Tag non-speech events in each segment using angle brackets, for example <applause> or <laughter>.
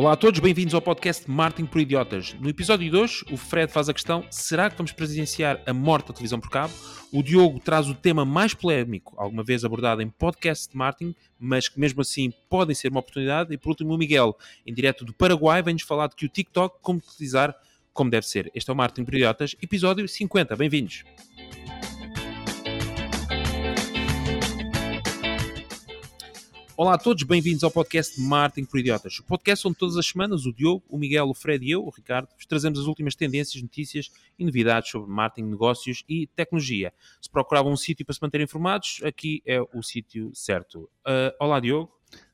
Olá a todos, bem-vindos ao podcast Martin por Idiotas. No episódio de hoje, o Fred faz a questão: será que vamos presenciar a morte da televisão por cabo? O Diogo traz o tema mais polémico, alguma vez abordado em podcast de Martin, mas que mesmo assim podem ser uma oportunidade. E por último, o Miguel, em direto do Paraguai, vem-nos falar de que o TikTok como utilizar como deve ser. Este é o Martin por Idiotas, episódio 50. Bem-vindos. Olá a todos, bem-vindos ao podcast Martin por Idiotas. O podcast onde todas as semanas o Diogo, o Miguel, o Fred e eu, o Ricardo, vos trazemos as últimas tendências, notícias e novidades sobre marketing, negócios e tecnologia. Se procuravam um sítio para se manter informados, aqui é o sítio certo. Uh, olá, Diogo.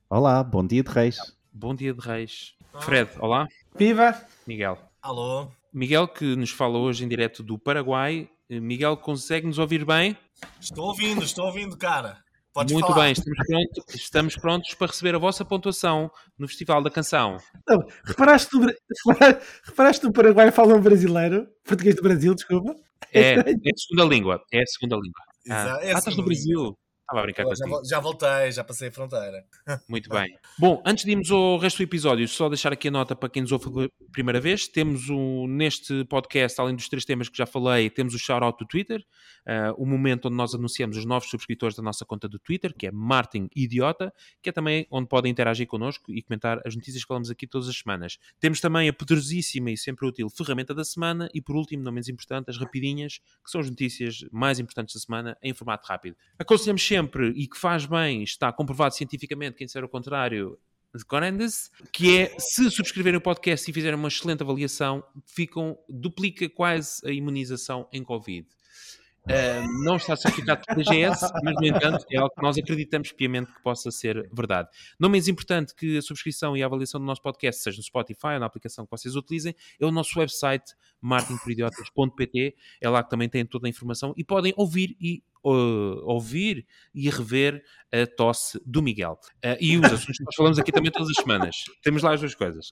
Olá, bom dia de Reis. Bom dia de Reis. Fred, olá. Viva! Miguel. Alô? Miguel, que nos fala hoje em direto do Paraguai. Miguel, consegue nos ouvir bem? Estou ouvindo, estou ouvindo, cara. Podes Muito falar. bem, estamos prontos, estamos prontos para receber a vossa pontuação no Festival da Canção. Não, reparaste, no, repara- reparaste no Paraguai falam brasileiro? Português do Brasil, desculpa. É, <laughs> é a segunda língua. É a segunda língua. Exa- Ah, é a ah, estás no Brasil. Estava a brincar Já, contigo. vol- já voltei, já passei a fronteira. <laughs> Muito bem. Bom, antes de irmos ao resto do episódio, só deixar aqui a nota para quem nos ouve pela primeira vez. Temos o, neste podcast, além dos três temas que já falei, temos o shout-out do Twitter, ah, o momento onde nós anunciamos os novos subscritores da nossa conta do Twitter, que é Martin Idiota, que é também onde podem interagir connosco e comentar as notícias que falamos aqui todas as semanas. Temos também a poderosíssima e sempre útil ferramenta da semana e, por último, não menos importante, as rapidinhas, que são as notícias mais importantes da semana em formato rápido. Aconselhamos sempre, e que faz bem, está comprovado cientificamente, quem disser o contrário, de Corandes, que é se subscreverem o podcast e fizerem uma excelente avaliação, ficam, duplica quase a imunização em Covid. Uh, não está certificado por DGS, mas no entanto é algo que nós acreditamos piamente que possa ser verdade. Não menos importante que a subscrição e a avaliação do nosso podcast, seja no Spotify ou na aplicação que vocês utilizem, é o nosso website martinporidiotas.pt. É lá que também têm toda a informação e podem ouvir e uh, ouvir e rever a tosse do Miguel. Uh, e os assuntos que nós falamos aqui também todas as semanas. Temos lá as duas coisas.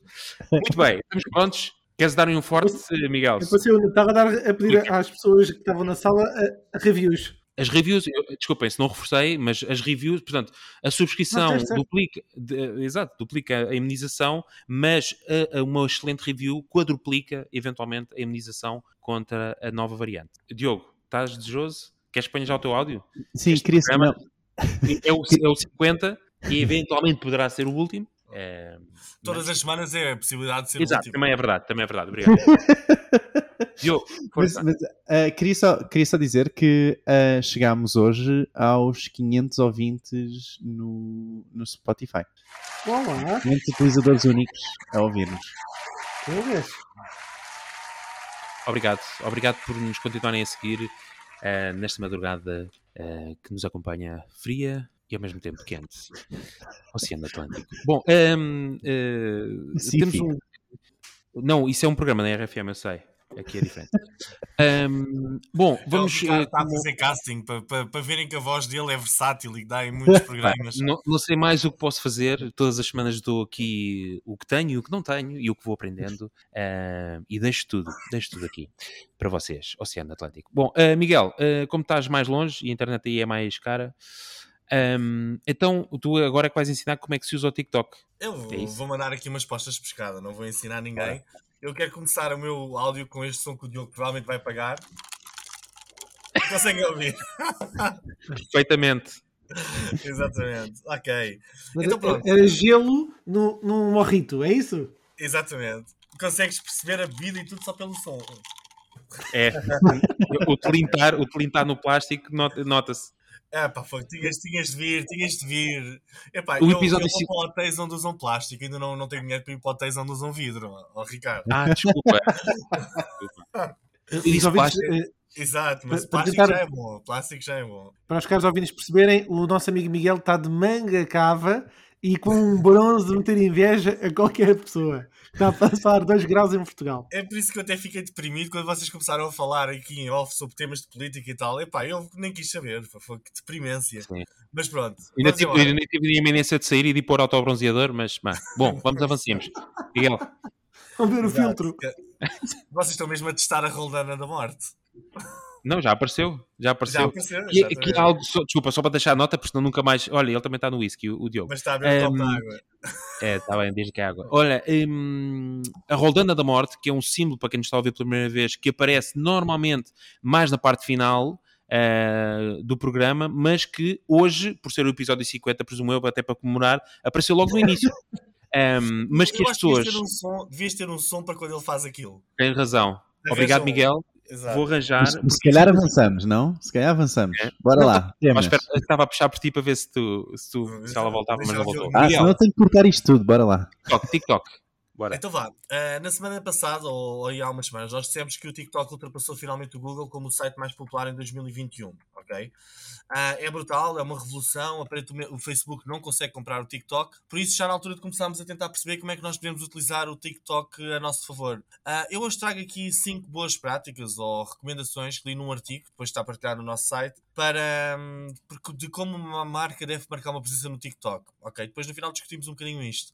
Muito bem, estamos prontos? Queres dar um forte, Miguel? Eu, passei, eu estava a, dar, a pedir às pessoas que estavam na sala a, a reviews. As reviews, eu, desculpem se não reforcei, mas as reviews, portanto, a subscrição Não, duplica, de- exato, duplica a imunização, mas a- a uma excelente review quadruplica eventualmente a imunização contra a nova variante. Diogo, estás desejoso? Queres que ponha já o teu áudio? Sim, Este queria programa- É o, é o 50 e eventualmente poderá ser o último. É, Todas as semanas é a possibilidade de ser Exato, também é verdade, também é verdade. Obrigado. <laughs> Diogo, Mas, mas, ah, queria, só, queria só dizer que ah, chegámos hoje aos 500 ouvintes no, no Spotify. Olá, 500 utilizadores únicos a ouvir-nos. Obrigado, obrigado por nos continuarem a seguir eh, nesta madrugada que nos acompanha fria e ao mesmo tempo quente. Oceano Atlântico. Bom, ehm, eh, temos um. Não, isso é um programa na RFM, eu sei. Aqui é diferente. Ehm, bom, vamos. Ele eh, está a fazer casting para, para, para verem que a voz dele é versátil e que dá em muitos <laughs> programas. Não, não sei mais o que posso fazer. Todas as semanas dou aqui o que tenho e o que não tenho e o que vou aprendendo. ah, e deixo tudo, deixo tudo aqui para vocês, Oceano Atlântico. Bom, ah, Miguel, ah, como estás mais longe e a internet aí é mais cara, ahm, então tu agora é que vais ensinar como é que se usa o TikTok. Eu vou, É vou mandar aqui umas postas de pescada, não vou ensinar ninguém. Eu quero começar o meu áudio com este som que o Diogo provavelmente vai pagar. Conseguem ouvir? <laughs> Perfeitamente. Exatamente. Ok. Então pronto. Era gelo no, num morrito, é isso? Exatamente. Consegues perceber a bebida e tudo só pelo som. É. <laughs> o telintar, o telintar no plástico not- nota-se. É pá, fogo, tinhas, tinhas de vir, tinhas de vir. Epá, O eu, episódio eu vou para hotéis onde usam plástico, ainda não, não tenho dinheiro para ir para hotéis onde usam vidro, ó, Ricardo. Ah, desculpa. Desculpa. Eu Os disse ouvintes, plástico. eh, Exato, mas Para- para plástico tentar- já é bom, plástico já é bom. para os caros ouvintes perceberem, o nosso amigo Miguel está de manga cava e com um bronze de meter inveja a qualquer pessoa. Está a passar 2 graus em Portugal. É por isso que eu até fiquei deprimido quando vocês começaram a falar aqui em off sobre temas de política e tal. Epá, eu nem quis saber, foi que deprimência. Sim. Mas pronto. Ainda tive, ainda tive a iminência de sair e de pôr autobronzeador, mas bom, vamos avancemos. Miguel, Vamos ver o Exato. filtro. Vocês estão mesmo a testar a roldana da morte. Não, já apareceu. Já Já apareceu. apareceu, Aqui, exatamente. aqui há algo, só- desculpa, só para deixar a nota, porque senão nunca mais. Olha, ele também está no whisky, o, o Diogo. Mas está a ver o copo de Ehm, água. É, está bem, diz que é água. Olha, hum, a Roldana da Morte, que é um símbolo para quem nos está a ouvir pela primeira vez, que aparece normalmente mais na parte final eh, do programa, mas que hoje, por ser o episódio 50, presumo eu, até para comemorar, apareceu logo no início. <laughs> Ehm, mas que Eu as acho devias pessoas ter um som- devias ter um som para quando ele faz aquilo. têm razão. Obrigado, um. Miguel. Exato. Vou arranjar. Porque se calhar avançamos, não? Se calhar avançamos. É. Bora Não, lá. Mas espera, eu estava a puxar por ti para ver se, tu, se, tu- se ela voltava, mas não voltou. Ah, Miguel, senão eu tenho que cortar isto tudo. Bora lá. TikTok, TikTok. Bora. Então vá, Ah, na semana passada, ou, ou há umas semanas, nós dissemos que o TikTok ultrapassou finalmente o Google como o site mais popular em 2021, ok? Ah, é brutal, é uma revolução, aparentemente o Facebook não consegue comprar o TikTok, por isso já na altura de começarmos a tentar perceber como é que nós podemos utilizar o TikTok a nosso favor. Ah, eu hoje trago aqui cinco boas práticas ou recomendações que li num artigo, depois está partilhado no nosso site, para porque- de como uma marca deve marcar uma presença no TikTok, ok? Depois no final discutimos um bocadinho isto.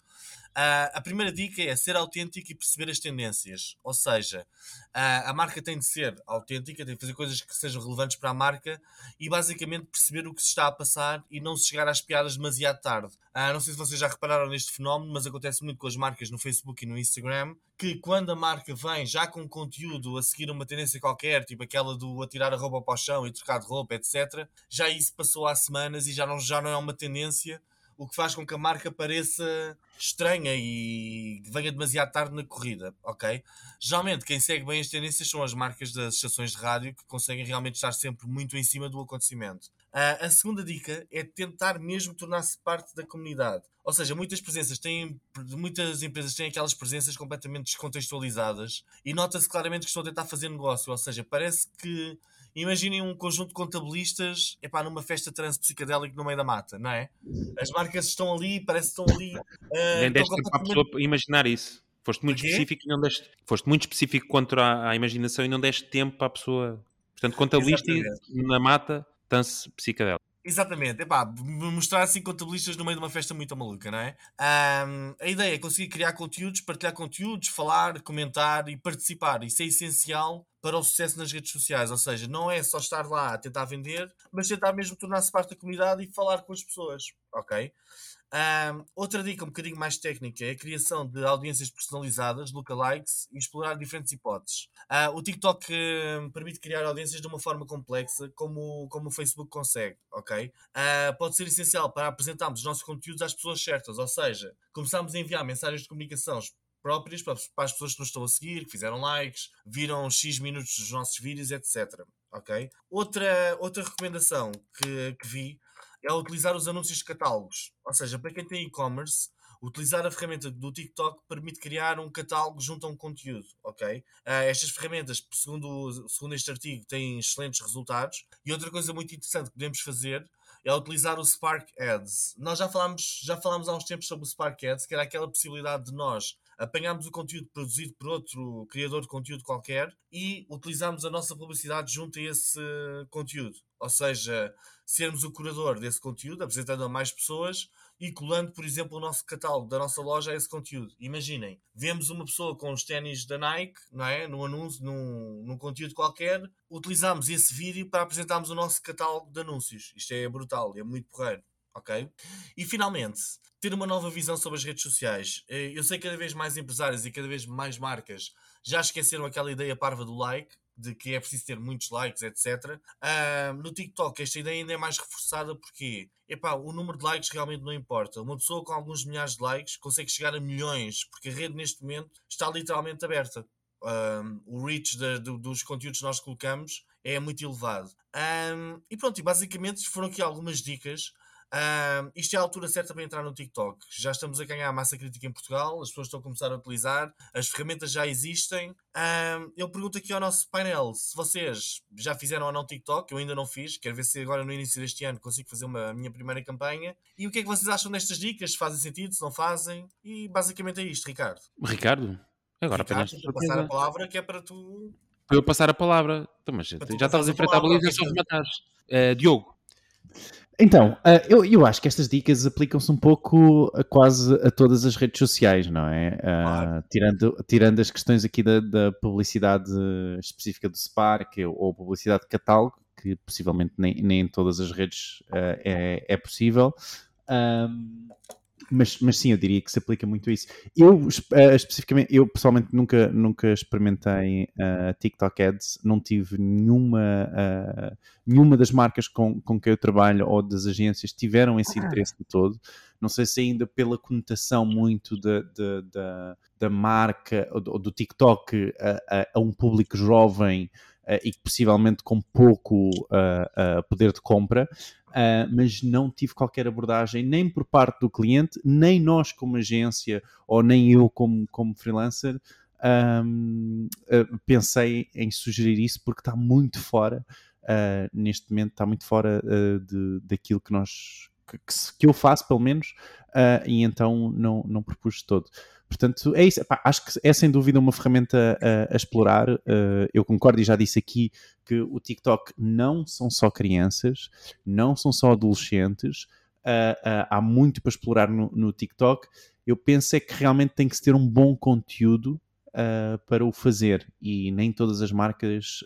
Ah, a primeira dica é ser autêntico e perceber as tendências. Ou seja, ah, a marca tem de ser autêntica, tem de fazer coisas que sejam relevantes para a marca e basicamente perceber o que se está a passar e não se chegar às piadas demasiado tarde. Ah, não sei se vocês já repararam neste fenómeno, mas acontece muito com as marcas no Facebook e no Instagram, que quando a marca vem já com conteúdo a seguir uma tendência qualquer, tipo aquela do atirar a roupa para o chão e trocar de roupa, etc., já isso passou há semanas e já não, já não é uma tendência o que faz com que a marca pareça estranha e venha demasiado tarde na corrida, ok? Geralmente quem segue bem as tendências são as marcas das estações de rádio que conseguem realmente estar sempre muito em cima do acontecimento. Ah, a segunda dica é tentar mesmo tornar-se parte da comunidade. Ou seja, muitas presenças têm, muitas empresas têm aquelas presenças completamente descontextualizadas e nota-se claramente que estão a tentar fazer negócio. Ou seja, parece que imaginem um conjunto de contabilistas epá, numa festa trans psicadélica no meio da mata, não é? As marcas estão ali, parece que estão ali. ah, Nem deste tempo para a completamente- pessoa imaginar isso. Foste muito específico e não deste. Foste muito específico quanto à, à imaginação e não deste tempo para a pessoa. Portanto, contabilista na mata, dança psicadélica. Exatamente, epá, mostrar assim contabilistas no meio de uma festa muito maluca, não é? Ahm, a ideia é conseguir criar conteúdos, partilhar conteúdos, falar, comentar e participar. Isso é essencial para o sucesso nas redes sociais. Ou seja, não é só estar lá a tentar vender, mas tentar mesmo tornar-se parte da comunidade e falar com as pessoas, ok? Ahm, outra dica um bocadinho mais técnica é a criação de audiências personalizadas, lookalikes, e explorar diferentes hipóteses. Ah, o TikTok eh, permite criar audiências de uma forma complexa, como, como o Facebook consegue, ok? Ah, pode ser essencial para apresentarmos os nossos conteúdos às pessoas certas, ou seja, começarmos a enviar mensagens de comunicação próprias para, para as pessoas que nos estão a seguir, que fizeram likes, viram X minutos dos nossos vídeos, etc. Ok? Outra, outra recomendação que, que vi é utilizar os anúncios de catálogos. Ou seja, para quem tem e-commerce, utilizar a ferramenta do TikTok permite criar um catálogo junto a um conteúdo, ok? Ah, estas ferramentas, segundo, segundo este artigo, têm excelentes resultados. E outra coisa muito interessante que podemos fazer é utilizar o Spark Ads. Nós já falámos, já falámos há uns tempos sobre o Spark Ads, que era aquela possibilidade de nós apanharmos o conteúdo produzido por outro criador de conteúdo qualquer e utilizarmos a nossa publicidade junto a esse conteúdo. Ou seja, sermos o curador desse conteúdo, apresentando a mais pessoas e colando, por exemplo, o nosso catálogo da nossa loja a esse conteúdo. Imaginem, vemos uma pessoa com os ténis da Nike, não é? Num anúncio, num, num conteúdo qualquer, utilizamos esse vídeo para apresentarmos o nosso catálogo de anúncios. Isto é brutal, é muito porreiro, ok? E finalmente, ter uma nova visão sobre as redes sociais. Eh, Eu sei que cada vez mais empresários e cada vez mais marcas já esqueceram aquela ideia parva do like, de que é preciso ter muitos likes, etc. Ah, no TikTok esta ideia ainda é mais reforçada porque epá, o número de likes realmente não importa. Uma pessoa com alguns milhares de likes consegue chegar a milhões, porque a rede neste momento está literalmente aberta. Ah, o reach da- do- dos conteúdos que nós colocamos é muito elevado. Ah, e pronto, e basicamente foram aqui algumas dicas. Ah, isto é a altura certa para entrar no TikTok. Já estamos a ganhar massa crítica em Portugal, as pessoas estão a começar a utilizar, as ferramentas já existem. Ah, eu pergunto aqui ao nosso painel se vocês já fizeram ou não TikTok. Eu ainda não fiz, quero ver se agora no início deste ano consigo fazer uma a minha primeira campanha. E o que é que vocês acham destas dicas? Se fazem sentido, se não fazem? E basicamente é isto, Ricardo. Ricardo, agora Ricardo, apenas vou passar a palavra que é para tu. para eu passar a palavra. Então, mas já estavas a enfrentar a baliza, é só rematares. Eh, Diogo, Então, uh, eu, eu acho que estas dicas aplicam-se um pouco a quase a todas as redes sociais, não é? Uh, Claro. tirando, tirando as questões aqui da, da publicidade específica do Spark ou publicidade de catálogo, que possivelmente nem, nem em todas as redes uh, é, é possível. Um, mas, mas sim, eu diria que se aplica muito a isso. Eu, eh, especificamente, eu pessoalmente nunca, nunca experimentei uh, TikTok Ads, não tive nenhuma, uh, nenhuma das marcas com, com que eu trabalho ou das agências tiveram esse interesse de todo. Não sei se ainda pela conotação muito da, da, da, marca ou do, do TikTok a, a- a um público jovem e que possivelmente com pouco uh, uh, poder de compra. Uh, mas não tive qualquer abordagem nem por parte do cliente, nem nós como agência ou nem eu como, como freelancer um, uh, pensei em sugerir isso porque está muito fora, uh, neste momento está muito fora de, daquilo que nós que, que eu faço pelo menos e então não, não propus todo. Portanto, é isso. Epá, acho que é sem dúvida uma ferramenta uh, a explorar. Uh, eu concordo e já disse aqui que o TikTok não são só crianças, não são só adolescentes, ah, ah, há muito para explorar no, no TikTok. Eu penso é que realmente tem que se ter um bom conteúdo para o fazer e nem todas as marcas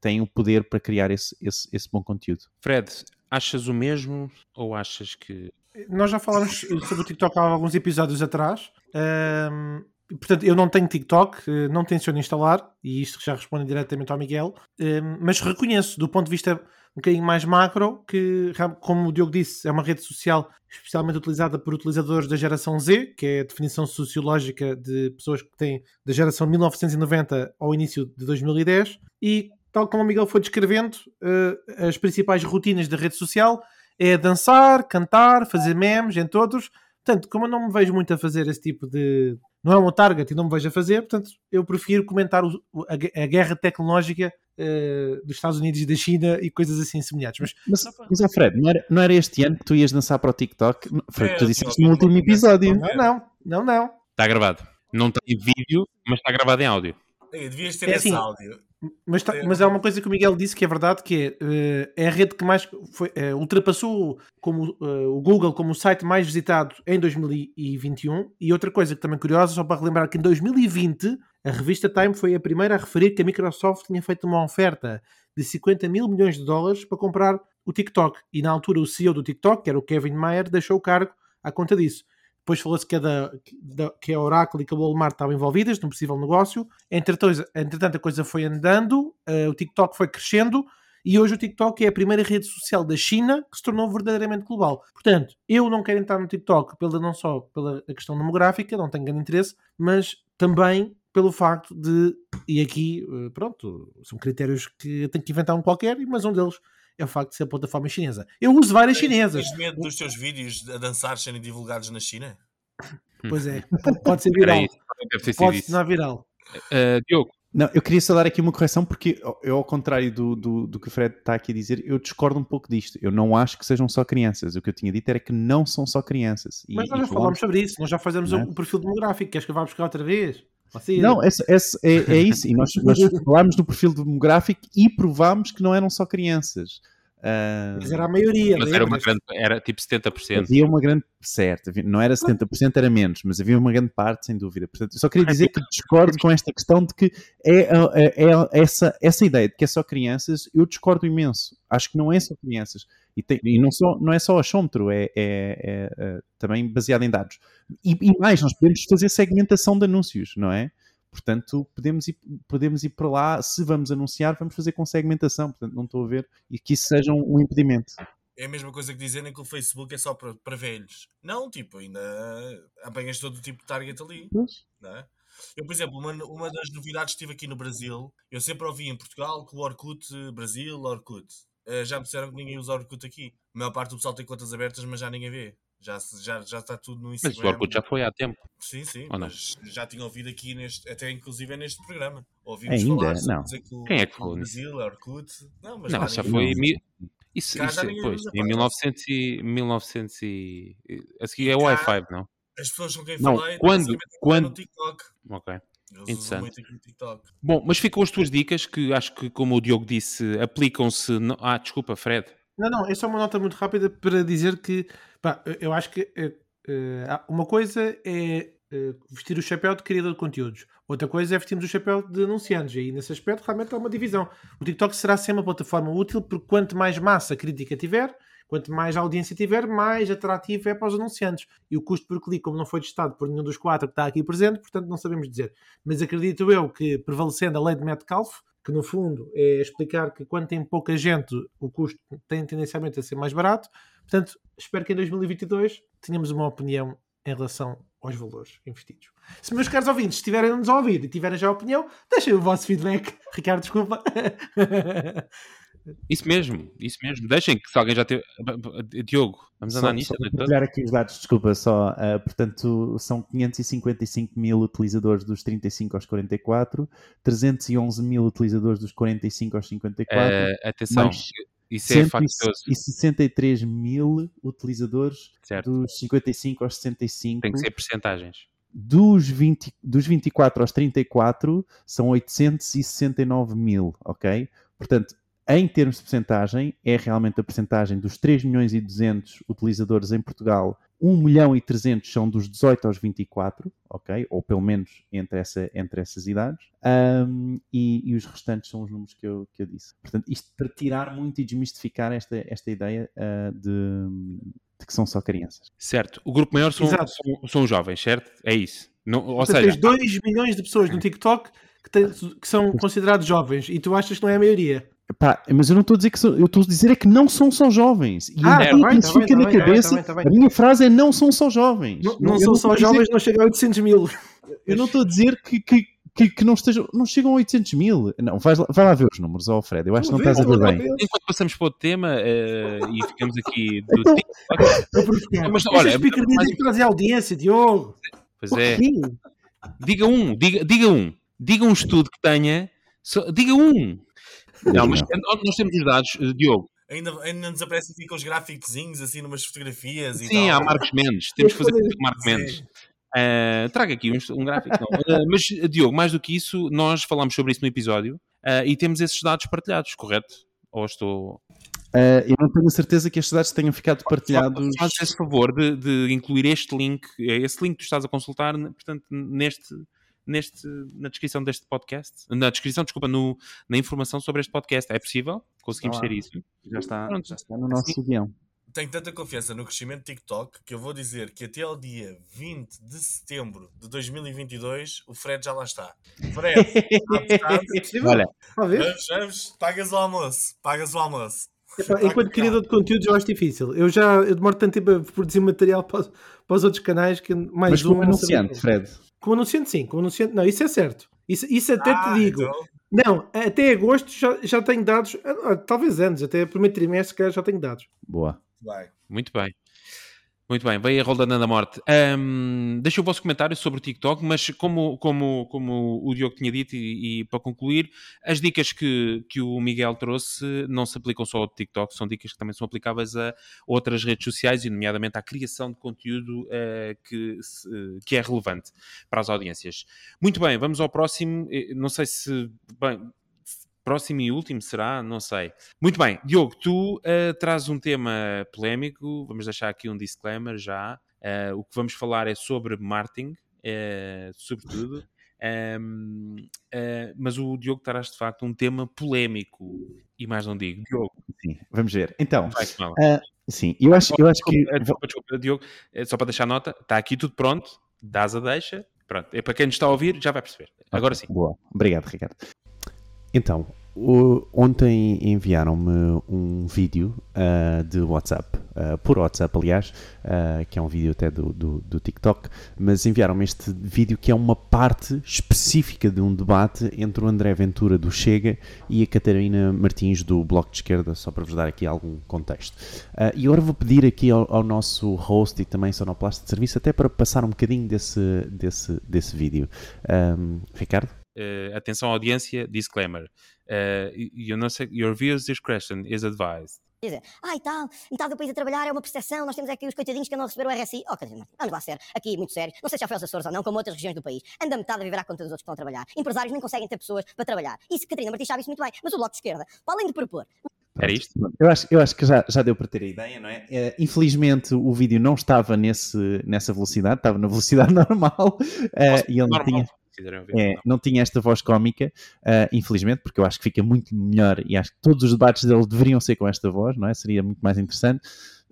têm o poder para criar esse, esse, esse bom conteúdo. Fred, achas o mesmo ou achas que. Nós já falámos sobre o TikTok há alguns episódios atrás. Ahm, portanto, eu não tenho TikTok, eh, não tenciono instalar, e isto já responde diretamente ao Miguel, Ahm, mas reconheço, do ponto de vista um bocadinho mais macro, que, como o Diogo disse, é uma rede social especialmente utilizada por utilizadores da geração Z, que é a definição sociológica de pessoas que têm da geração de 1990 ao início de 2010, e tal como o Miguel foi descrevendo, eh, as principais rotinas da rede social é dançar, cantar, fazer memes, entre outros. Portanto, como eu não me vejo muito a fazer esse tipo de. Não é o meu target e não me vejo a fazer, portanto, eu prefiro comentar o- a, a guerra tecnológica eh, dos Estados Unidos e da China e coisas assim semelhantes. Mas Mas, mas Fred, não era, não era este ano que tu ias dançar para o TikTok? Foi o que tu É, disseste no último episódio. não, não, não, não. Está gravado. Não tem vídeo, mas está gravado em áudio. Ei, devias ter É esse assim, áudio. Mas, tá- É. mas é uma coisa que o Miguel disse que é verdade, que é, eh, é a rede que mais foi, eh, ultrapassou como, eh, o Google como o site mais visitado em 2021. E outra coisa que também é curiosa, só para relembrar que em 2020 a revista Time foi a primeira a referir que a Microsoft tinha feito uma oferta de 50 mil milhões de dólares para comprar o TikTok. E na altura o CEO do TikTok, que era o Kevin Mayer, deixou o cargo à conta disso. Depois falou-se que, a da- da- que a Oracle e que a Walmart estavam envolvidas num possível negócio. Entretanto, entretanto, a coisa foi andando, eh, o TikTok foi crescendo e hoje o TikTok é a primeira rede social da China que se tornou verdadeiramente global. Portanto, eu não quero entrar no TikTok pela, não só pela questão demográfica, não tenho grande interesse, mas também pelo facto de, e aqui, eh, pronto, são critérios que eu tenho que inventar um qualquer, mas um deles é o facto de ser a plataforma chinesa. Eu uso várias chinesas. Tens medo dos teus vídeos a dançar serem divulgados na China? Pois é, <laughs> pode- ser viral. sido Pode se isso. tornar viral. Uh, Diogo, Não, eu queria só dar aqui uma correção porque eu, ao contrário do, do, do que o Fred está aqui a dizer, eu discordo um pouco disto. Eu não acho que sejam só crianças. O que eu tinha dito era que não são só crianças. E- Mas nós já falámos sobre isso, nós já fazemos é? o perfil demográfico. Queres que eu vá buscar outra vez? Você- Não, esse, esse- é, é isso. E nós, nós <laughs> falámos do perfil demográfico e provámos que não eram só crianças. Ah, Mas era a maioria. mas era uma grande. Era tipo 70%. havia uma grande. Certo, havia- não era 70%, era menos, mas havia uma grande parte, sem dúvida. Portanto, eu só queria dizer que discordo com esta questão de que é, é- é essa, essa ideia de que é só crianças, eu discordo imenso. Acho que não é só crianças. E, tem- e não, só, não é só achômetro, é, é- é, é, também baseado em dados. E, e mais, nós podemos fazer segmentação de anúncios, não é? Portanto, podemos ir, podemos ir para lá, se vamos anunciar, vamos fazer com segmentação. Portanto, não estou a ver e que isso seja um, impedimento. É a mesma coisa que dizerem que o Facebook é só para, para velhos. Não, tipo, ainda apanhas todo o tipo de target ali. Não é? Eu, por exemplo, uma, uma das novidades que tive aqui no Brasil, eu sempre ouvi em Portugal que o Orkut, Brasil, Orkut. Eh, já me disseram que ninguém usa Orkut aqui. A maior parte do pessoal tem contas abertas, mas já ninguém vê. Já, já, já está tudo no Mas Instagram. o Orkut já foi há tempo. Sim, sim, Ou não? mas já tinha ouvido aqui neste, até inclusive é neste programa. Ouvimos Ainda? falar Não. dizer que o, Quem é que falou? Brasil, Orkut. Não, mas Não, já foi. mi- Isso, Cá já isso, ninguém pois, em pá, 1900 e, 1900 e... A seguir é o Cá- Wi-Fi, não? As pessoas com quem Não, falei quando- quando- no TikTok. Ok. Eles usam Interessante. muito aqui o TikTok. Bom, mas ficam as tuas dicas que acho que, como o Diogo disse, aplicam-se. no- Ah, desculpa, Fred. Não, não, é só uma nota muito rápida para dizer que pá, eu acho que uh, uma coisa é uh, vestir o chapéu de criador de conteúdos, outra coisa é vestirmos o chapéu de anunciantes, e aí nesse aspecto realmente há uma divisão. O TikTok será sempre uma plataforma útil porque quanto mais massa crítica tiver, quanto mais audiência tiver, mais atrativo é para os anunciantes. E o custo por clique, como não foi testado por nenhum dos quatro que está aqui presente, portanto não sabemos dizer. Mas acredito eu que, prevalecendo a lei de Metcalfe, que no fundo é explicar que quando tem pouca gente o custo tem tendencialmente a ser mais barato. Portanto, espero que em 2022 tenhamos uma opinião em relação aos valores investidos. Se meus caros ouvintes estiverem a nos ouvir e tiverem já opinião, deixem o vosso feedback. <laughs> Ricardo, desculpa. <laughs> Isso mesmo, isso mesmo. Deixem que se alguém já teve. Diogo, vamos andar só, nisto. Só olhar aqui os dados, desculpa, só. Uh, portanto, são 555 mil utilizadores dos 35 aos 44, 311 mil utilizadores dos 45 aos 54. Uh, atenção, isso é factoso. E 63 mil utilizadores certo. dos 55 aos 65. Tem que ser percentagens. Dos, 20, dos 24 aos 34 são 869 mil, ok? Portanto, em termos de percentagem, é realmente a percentagem dos 3 milhões e 200 utilizadores em Portugal, 1 milhão e 300 são dos 18 aos 24, ok? Ou pelo menos entre, essa, entre essas idades. Um, e, e, os restantes são os números que eu, que eu disse. Portanto, isto para tirar muito e desmistificar esta, esta ideia uh, de, de, que são só crianças. Certo. O grupo maior são, são, são, jovens, certo? É isso. Não, ou seja, tens 2 milhões de pessoas no TikTok que, tem, que são considerados jovens e tu achas que não é a maioria. Pá, mas eu não estou a dizer que são, eu estou a dizer é que não são só jovens. E ah, é, bem, isso tá fica bem, na tá cabeça. Bem, tá a minha frase é não são só jovens. Não, não, não são só jovens, dizer... não chegam a 800 mil. Eu não estou a dizer que, que, que, que, não, estejam, não chegam a 800 mil. Não, vai, vai lá ver os números, ó oh, Fred. Eu acho que não estás a ver bem. Enquanto passamos para outro tema uh, e ficamos aqui do TikTok. <laughs> mas olha, mas... que trazer audiência, Diogo. Pois é. Diga um, diga, diga um. Diga um estudo que tenha. Só, diga um. Não, mas nós temos os dados, eh, Diogo. Ainda, ainda nos aparecem assim com os gráficos assim, numas fotografias e Sim, tal. há Marcos Mendes. Temos que fazer com Marcos Mendes. Uh, traga aqui um, um gráfico. Uh, mas, Diogo, mais do que isso, nós falámos sobre isso no episódio uh, e temos esses dados partilhados, correto? Ou estou. eu não tenho certeza que estes dados tenham ficado partilhados. Faz esse favor de, de, incluir este link, esse link que tu estás a consultar, portanto, neste, neste, na descrição deste podcast. Na descrição, desculpa, no, na informação sobre este podcast. É possível? Conseguimos ter isso? Já está, já está no nosso assim, guião. Tenho tanta confiança no crescimento do TikTok que eu vou dizer que até ao dia 20 de setembro de 2022 o Fred já lá está. Fred, <laughs> Olha, vamos, vamos, pagas o almoço, pagas o almoço. Enquanto criador de conteúdos eu acho difícil. Eu já eu demoro tanto tempo a produzir material para, para os outros canais que mais Mas um. Mas anunciante, Fred. Com anunciante, sim. Com anunciante, não, isso é certo. Isso, isso até ah, te digo. Então... Não, até agosto já, já tenho dados, ah, talvez anos, até o primeiro trimestre já tenho dados. Boa. Vai. Muito bem. Muito bem, veio a roda da morte. Um, deixa o vosso comentário sobre o TikTok, mas como, como, como o Diogo tinha dito, e, e, para concluir, as dicas que, que o Miguel trouxe não se aplicam só ao TikTok, são dicas que também são aplicáveis a outras redes sociais, e nomeadamente à criação de conteúdo uh, que, que é relevante para as audiências. Muito bem, vamos ao próximo. Eh, não sei se. Bem, próximo e último será? Não sei. Muito bem, Diogo, tu uh, traz um tema polémico, vamos deixar aqui um disclaimer já. Uh, o que vamos falar é sobre marketing, uh, sobretudo. Um, <laughs> ehm, mas o Diogo traz de facto um tema polémico e mais não digo. Diogo. Sim, vamos ver. Então, sim, eu acho, eu acho que. Desculpa, desculpa, Diogo, só para deixar nota, está aqui tudo pronto, dás a deixa. Pronto, é para quem nos está a ouvir, já vai perceber. Agora sim. Boa, obrigado, Ricardo. Então, o, ontem enviaram-me um vídeo uh, de WhatsApp, uh, por WhatsApp, aliás, uh, que é um vídeo até do, do, do TikTok, mas enviaram-me este vídeo que é uma parte específica de um debate entre o André Ventura do Chega e a Catarina Martins do Bloco de Esquerda, só para vos dar aqui algum contexto. e agora vou pedir aqui ao, ao, nosso host e também sonoplasta de serviço, até para passar um bocadinho desse, desse, desse vídeo. Um, Ricardo? Uh, atenção audiência, disclaimer. Uh, you know, your views discretion is advised. Dizer, ah, e tal, metade do país a trabalhar é uma prestação, nós temos aqui os coitadinhos que não receberam o RSI. Oh, Catarina vamos lá ser, aqui muito sério. Não sei se já foi aos Açores ou não, como outras regiões do país. Anda metade a viver à conta dos outros que estão a trabalhar. Empresários nem conseguem ter pessoas para trabalhar. Isso, Catarina Martins sabe isso muito bem. Mas o Bloco de Esquerda, para além de propor Era isto? Eu acho, eu acho que já, já deu para ter a ideia, não é? Eh, infelizmente o vídeo não estava nesse, nessa velocidade, estava na velocidade <laughs> normal eh, e ele não tinha, quiserem é, não tinha esta voz cómica, eh, infelizmente, porque eu acho que fica muito melhor e acho que todos os debates dele deveriam ser com esta voz, não é? Seria muito mais interessante.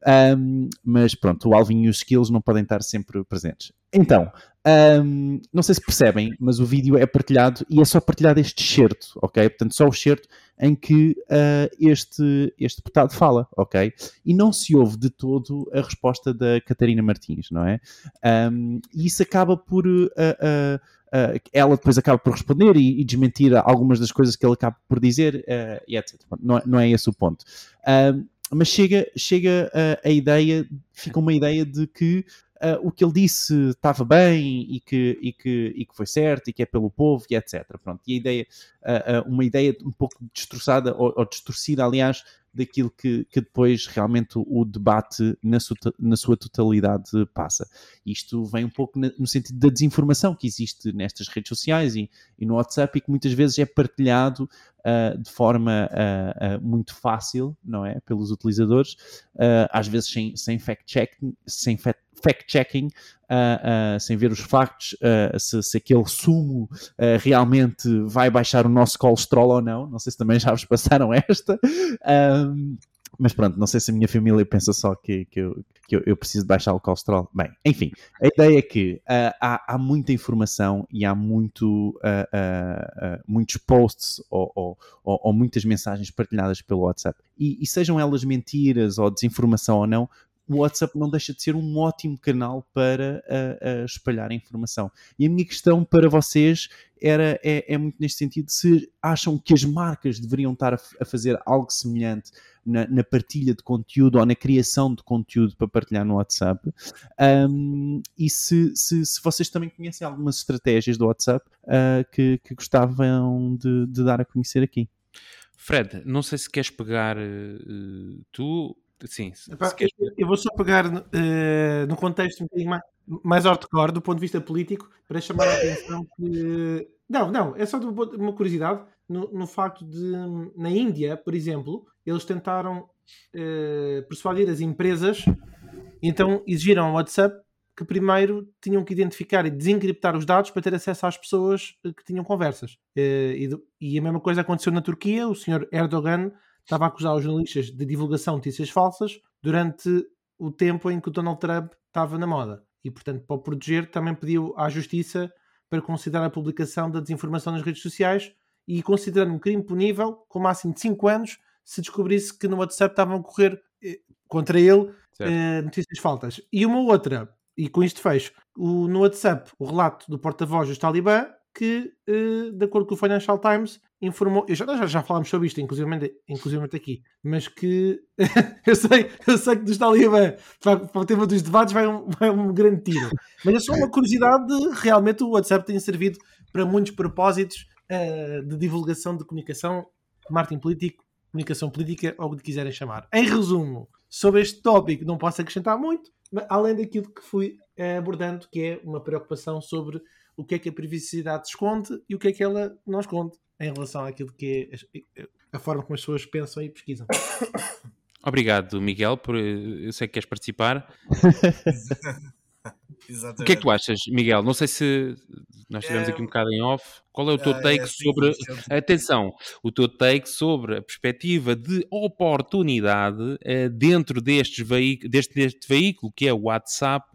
Ahm, mas pronto, o Alvin e os skills não podem estar sempre presentes. Então, ahm, não sei se percebem, mas o vídeo é partilhado e é só partilhado este excerto, ok? Portanto, só o excerto em que ah, este, este deputado fala, ok? E não se ouve de todo a resposta da Catarina Martins, não é? Ahm, e isso acaba por. ah, ah, ah, ela depois acaba por responder e, e desmentir algumas das coisas que ele acaba por dizer, ah, e etc. Não, é- não é esse o ponto. Ahm, mas chega, chega a, a ideia, fica uma ideia de que ah, o que ele disse estava bem e que, e, que, e que foi certo e que é pelo povo e etc. Pronto, e a ideia, ah, ah, uma ideia um pouco destroçada ou, ou distorcida, aliás, daquilo que, que depois realmente o, debate na sua, na sua totalidade passa. Isto vem um pouco no sentido da desinformação que existe nestas redes sociais e, e no WhatsApp e que muitas vezes é partilhado ah, de forma ah, ah, muito fácil, não é? Pelos utilizadores, às vezes sem, sem fact-checking, sem fa- fact-checking, ah, ah, sem ver os factos, se, se aquele sumo realmente vai baixar o nosso colesterol ou não. Não sei se também já vos passaram <laughs> esta. Ahm, mas pronto, não sei se a minha família pensa só que, que, eu, que eu, eu preciso baixar o colesterol. Bem, enfim, a ideia é que ah, há, há muita informação e há muito, ah, ah, muitos posts ou, ou- ou- ou muitas mensagens partilhadas pelo WhatsApp. E, e sejam elas mentiras ou desinformação ou não, o WhatsApp não deixa de ser um ótimo canal para espalhar a informação. E a minha questão para vocês era, é, é muito neste sentido: se acham que as marcas deveriam estar a, a fazer algo semelhante na, na partilha de conteúdo ou na criação de conteúdo para partilhar no WhatsApp. Um, e se, se, se vocês também conhecem algumas estratégias do WhatsApp ah, que, que gostavam de, de dar a conhecer aqui. Fred, não sei se queres pegar eh, tu. Sim, Epá, eu, vou só pegar eh, no contexto um bocadinho mais, mais hardcore, do ponto de vista político, para chamar a atenção que. Não, não, é só uma curiosidade no, no facto de, na Índia, por exemplo, eles tentaram eh, persuadir as empresas, então exigiram ao WhatsApp que primeiro tinham que identificar e desencriptar os dados para ter acesso às pessoas eh, que tinham conversas. E a mesma coisa aconteceu na Turquia, o senhor Erdogan estava a acusar os jornalistas de divulgação de notícias falsas durante o tempo em que o Donald Trump estava na moda. E, portanto, para o proteger, também pediu à Justiça para considerar a publicação da desinformação nas redes sociais e considerando um crime punível com máximo de 5 anos se descobrisse que no WhatsApp estavam a correr eh, contra ele eh, notícias faltas. E uma outra, e com isto fecho, o, no WhatsApp, o relato do porta-voz dos Talibã, que, eh, de acordo com o Financial Times, informou. Eu já, já, já falámos sobre isto, inclusive, inclusive aqui, mas que <laughs> eu, sei, eu sei que dos Talibã para, para o tema dos debates vai um, vai um grande tiro. Mas é só uma curiosidade de realmente o WhatsApp tem servido para muitos propósitos eh, de divulgação de comunicação, marketing político, comunicação política, ou o que quiserem chamar. Em resumo, sobre este tópico não posso acrescentar muito, além daquilo que fui eh, abordando, que é uma preocupação sobre o que é que a privacidade esconde e o que é que ela não esconde em relação àquilo que é as- a forma como as pessoas pensam e pesquisam. <coughs> Obrigado, Miguel, por eh, eu sei que queres participar. <laughs> Exatamente. O que é que tu achas, Miguel? Não sei se nós estivemos É- aqui um bocado em off. Qual é o teu Ah, take é assim, sobre. Atenção, o teu take sobre a perspectiva de oportunidade eh, dentro destes veículo, deste, deste veículo que é o WhatsApp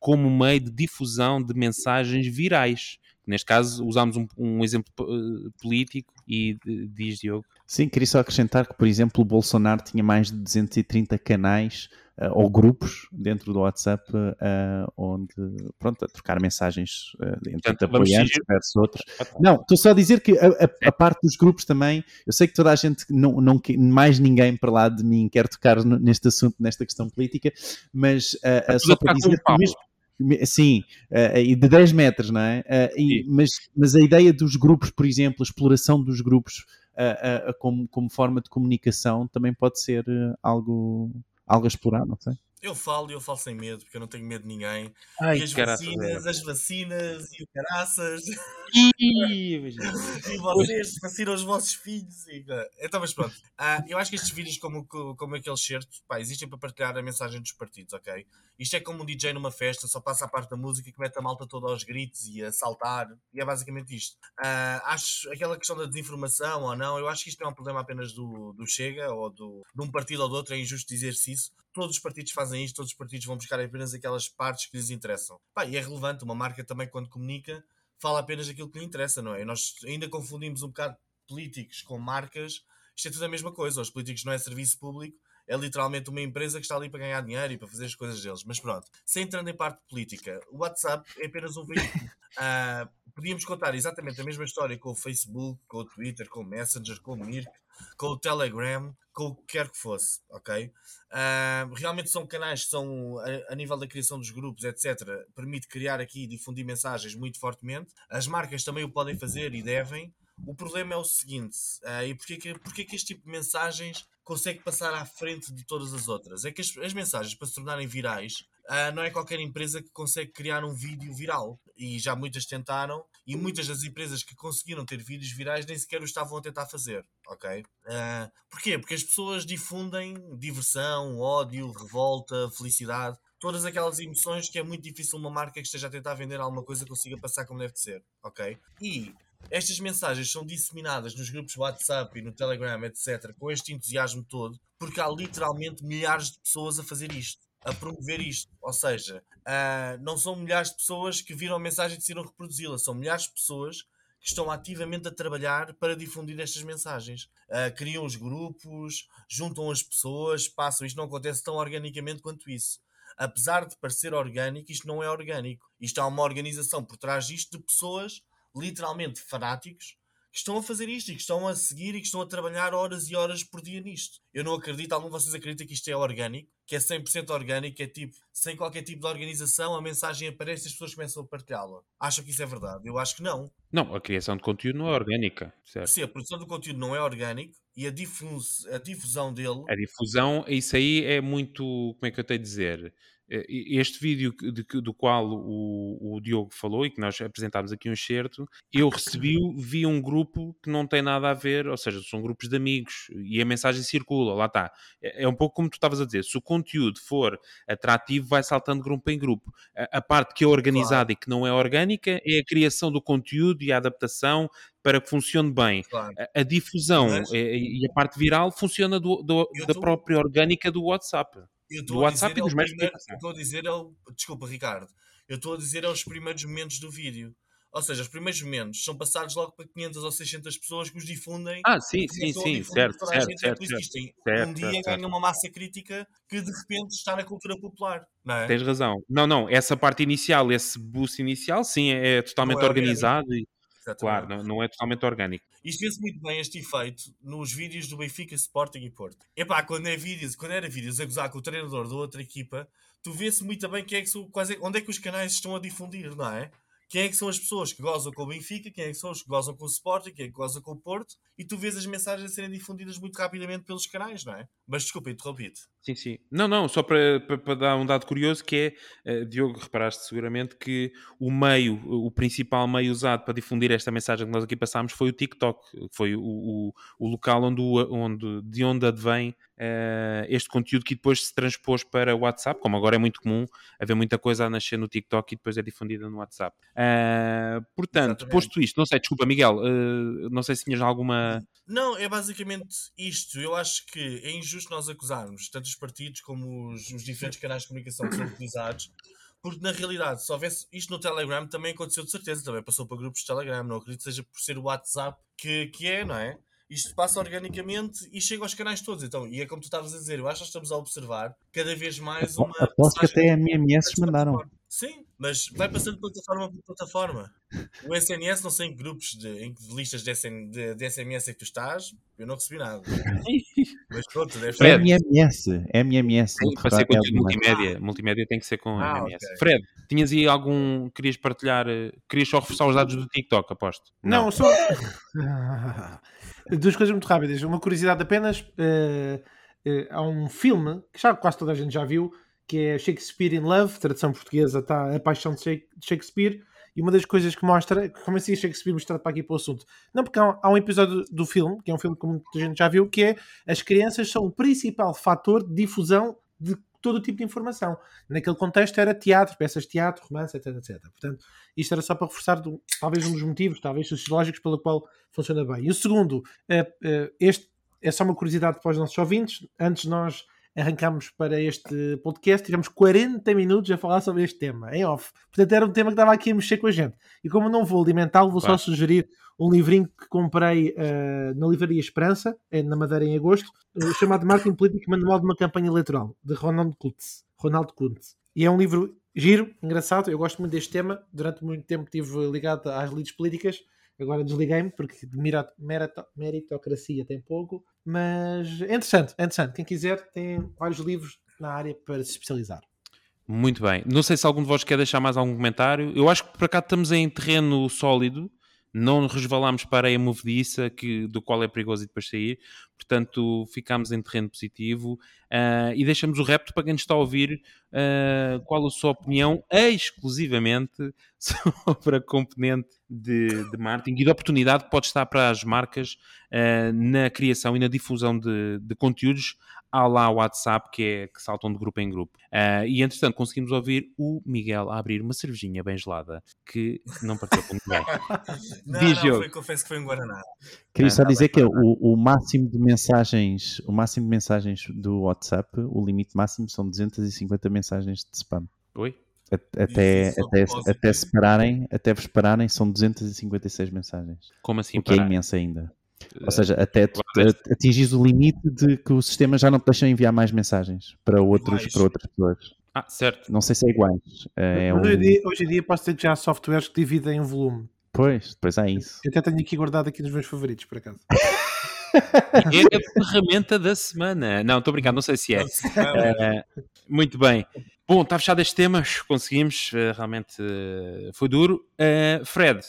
como meio de difusão de mensagens virais. Neste caso, usámos um, um exemplo eh, político e diz Diogo. Sim, queria só acrescentar que, por exemplo, o Bolsonaro tinha mais de 230 canais ah, ou grupos dentro do WhatsApp ah, onde, pronto, a trocar mensagens ah, entre Portanto, apoiantes versus outros. Não, estou só a dizer que a, a- a parte dos grupos também, eu sei que toda a gente, não, não, mais ninguém para lá de mim quer tocar neste assunto, nesta questão política, mas ah, ah, tudo só para dizer que mesmo, me- Sim, ah, e de 10 metros, não é? Ah, e- mas, mas a ideia dos grupos, por exemplo, a exploração dos grupos como, como forma de comunicação também pode ser algo, algo a explorar, não sei? Eu falo e eu falo sem medo, porque eu não tenho medo de ninguém. Ai, e as caraças, vacinas, as vacinas e o caraças. <laughs> E vocês vacinam os vossos filhos. E, uh, então, mas pronto. Ah, eu acho que estes vídeos, como, como aquele certo, pá, existem para partilhar a mensagem dos partidos, ok? Isto é como um DJ numa festa, só passa a parte da música que mete a malta toda aos gritos e a saltar. E é basicamente isto. Ah, acho aquela questão da desinformação ou não, eu acho que isto não é um problema apenas do, do Chega ou do, de um partido ou do outro, é injusto dizer-se isso. Todos os partidos fazem isto, todos os partidos vão buscar apenas aquelas partes que lhes interessam. Pá, e é relevante, uma marca também quando comunica fala apenas aquilo que lhe interessa, não é? Nós ainda confundimos um bocado políticos com marcas, isto é tudo a mesma coisa. Os políticos não é serviço público, é literalmente uma empresa que está ali para ganhar dinheiro e para fazer as coisas deles. Mas pronto, sem entrando em parte política, o WhatsApp é apenas um veículo. Uh, <laughs> podíamos contar exatamente a mesma história com o Facebook, com o Twitter, com o Messenger, com o Mirk, com o Telegram, com o que quer que fosse, ok? Uh, realmente são canais que são, a, a, nível da criação dos grupos, etc., permite criar aqui e difundir mensagens muito fortemente. As marcas também o podem fazer e devem. O problema é o seguinte, uh, e porquê que, porquê que este tipo de mensagens consegue passar à frente de todas as outras? É que as, as mensagens, para se tornarem virais, Uh, não é qualquer empresa que consegue criar um vídeo viral. E já muitas tentaram, e muitas das empresas que conseguiram ter vídeos virais nem sequer o estavam a tentar fazer, ok? Uh, porquê? Porque as pessoas difundem diversão, ódio, revolta, felicidade, todas aquelas emoções que é muito difícil uma marca que esteja a tentar vender alguma coisa consiga passar como deve ser, ok? E estas mensagens são disseminadas nos grupos WhatsApp e no Telegram, etc., com este entusiasmo todo, porque há literalmente milhares de pessoas a fazer isto a promover isto. Ou seja, uh, não são milhares de pessoas que viram a mensagem e decidiram reproduzi-la, são milhares de pessoas que estão ativamente a trabalhar para difundir estas mensagens. Uh, criam os grupos, juntam as pessoas, passam. Isto não acontece tão organicamente quanto isso. Apesar de parecer orgânico, isto não é orgânico. Isto há uma organização por trás disto de pessoas, literalmente fanáticos, que estão a fazer isto e que estão a seguir e que estão a trabalhar horas e horas por dia nisto. Eu não acredito, algum de vocês acredita que isto é orgânico, que é 100% orgânico, que é tipo, sem qualquer tipo de organização, a mensagem aparece e as pessoas começam a partilhá-la. Acham que isso é verdade? Eu acho que não. Não, a criação de conteúdo não é orgânica. Certo? Sim, a produção do conteúdo não é orgânico e a, difus a difusão dele. A difusão, isso aí é muito. Como é que eu tenho a dizer? Eh, este vídeo de, do qual o, o, Diogo falou e que nós apresentámos aqui um excerto, eu recebi, vi um grupo que não tem nada a ver, ou seja, são grupos de amigos e a mensagem circula, lá está. É, é um pouco como tu estavas a dizer, se o conteúdo for atrativo, vai saltando grupo em grupo. A, a parte que é organizada claro. e que não é orgânica é a criação do conteúdo e a adaptação para que funcione bem. Claro. A, a, difusão Mas... e a parte viral funciona do, do, da tô... própria orgânica do WhatsApp do WhatsApp e dos meios de Estou a dizer, o, desculpa, Ricardo, eu estou a dizer é os primeiros momentos do vídeo. Ou seja, os primeiros momentos são passados logo para 500 ou 600 pessoas que os difundem. Ah, sim, sim, sim, certo, certo, certo, certo, certo, Um dia certo, ganha uma massa crítica que de repente está na cultura popular, não é? Tens razão. Não, não, essa parte inicial, esse boost inicial, sim, é, é totalmente é organizado e Exatamente. Claro, não, não, é totalmente orgânico. Isto vê-se muito bem este efeito nos vídeos do Benfica, Sporting e Porto. Epá, quando, é vídeos, quando era vídeos a gozar com o treinador da outra equipa, tu vê-se muito bem quem é que são, quase, onde é que os canais estão a difundir, não é? Quem é que são as pessoas que gozam com o Benfica, quem é que são os que gozam com o Sporting, quem é que gozam com o Porto, e tu vês as mensagens a serem difundidas muito rapidamente pelos canais, não é? Mas desculpa, interrompi-te. Sim, sim. Não, não, só para, para, para, dar um dado curioso que é, uh, Diogo, reparaste seguramente que o meio, o principal meio usado para difundir esta mensagem que nós aqui passámos foi o TikTok, foi o, o, o local onde, onde, de onde advém uh, este conteúdo que depois se transpôs para o WhatsApp, como agora é muito comum haver muita coisa a nascer no TikTok e depois é difundida no WhatsApp. Uh, portanto, Exatamente. posto isto, não sei, desculpa Miguel, não sei se tinhas alguma... Não, é basicamente isto. Eu acho que é injusto nós acusarmos tanto os partidos como os, os diferentes canais de comunicação que são utilizados, porque na realidade, se houvesse isto no Telegram, também aconteceu de certeza, também passou para grupos de Telegram, não acredito que seja por ser o WhatsApp que, que é, não é? Isto passa organicamente e chega aos canais todos. Então, e é como tu estavas a dizer, eu acho que estamos a observar cada vez mais uma. Aposto que até MMS mandaram. Sim, mas vai passando de plataforma para plataforma. O SNS, não sei em que grupos de, em que listas de, SN, de, de, SMS é que tu estás, eu não recebi nada. mas pronto, deve ser. MMS, MMS. Sim, para ser conteúdo multimédia. Ah. Multimédia tem que ser com ah, MMS. Okay. Fred, tinhas aí algum. Querias partilhar. Eh, querias só reforçar os dados do TikTok, aposto? Não, não só. <laughs> Duas coisas muito rápidas. Uma curiosidade apenas. Uh, uh, há um filme que já quase toda a gente já viu que é Shakespeare in Love, tradução portuguesa está A Paixão de Shakespeare, e uma das coisas que mostra, como assim Shakespeare mostrado para aqui para o assunto? Não, porque há, há um episódio do filme, que é um filme que muita gente já viu, que é as crianças são o principal fator de difusão de todo o tipo de informação. Naquele contexto era teatro, peças de teatro, romance, etc, etc. Portanto, isto era só para reforçar do, talvez um dos motivos, talvez sociológicos, pelo qual funciona bem. E o segundo, é, é, este é só uma curiosidade para os nossos ouvintes. Antes nós arrancámos para este podcast, tivemos 40 minutos a falar sobre este tema, em off. Portanto, era um tema que estava aqui a mexer com a gente. E como não vou alimentá-lo, vou claro. só sugerir um livrinho que comprei uh, na Livraria Esperança, na Madeira em agosto, uh, chamado Marketing Político Manual de uma Campanha Eleitoral, de Ronald Kuntz. Ronaldo Kuntz. E é um livro giro, engraçado, eu gosto muito deste tema. Durante muito tempo estive ligado às lides políticas Agora desliguei-me porque meritocracia tem pouco, mas é interessante, é interessante. Quem quiser tem vários livros na área para se especializar. Muito bem. Não sei se algum de vós quer deixar mais algum comentário. Eu acho que para cá estamos em terreno sólido não resvalamos para a movediça que, do qual é perigoso e depois sair, portanto ficamos em terreno positivo. Uh, e deixamos o repto para quem nos está a ouvir uh, qual a sua opinião exclusivamente <laughs> sobre a componente de, de marketing e da oportunidade que pode estar para as marcas uh, na criação e na difusão de, de conteúdos há lá o WhatsApp que, é, que saltam de grupo em grupo. Uh, e entretanto conseguimos ouvir o Miguel a abrir uma cervejinha bem gelada que não partiu com ninguém. <laughs> não, Diz não, foi, confesso que foi um Guaraná. Queria só dizer que o, o, máximo de mensagens, o máximo de mensagens do WhatsApp, o limite máximo são 250 mensagens de spam. Oi? Até, até, até, separarem, até vos pararem, são 256 mensagens. Como assim? O que é parar? é imenso ainda. Ou seja, até atingis o limite de que o sistema já não te deixa enviar mais mensagens para, outros, para outras pessoas. Ah, certo. Não sei se é iguais. É um... hoje, em dia, hoje em dia posso ter que já softwares que dividem o volume. Pois, depois há isso. Eu até tenho aqui guardado aqui nos meus favoritos, por acaso. <laughs> é a ferramenta da semana. Não, estou brincando, não sei se é. Uh, muito bem. Bom, está fechado este tema, conseguimos, uh, realmente uh, foi duro. Fred,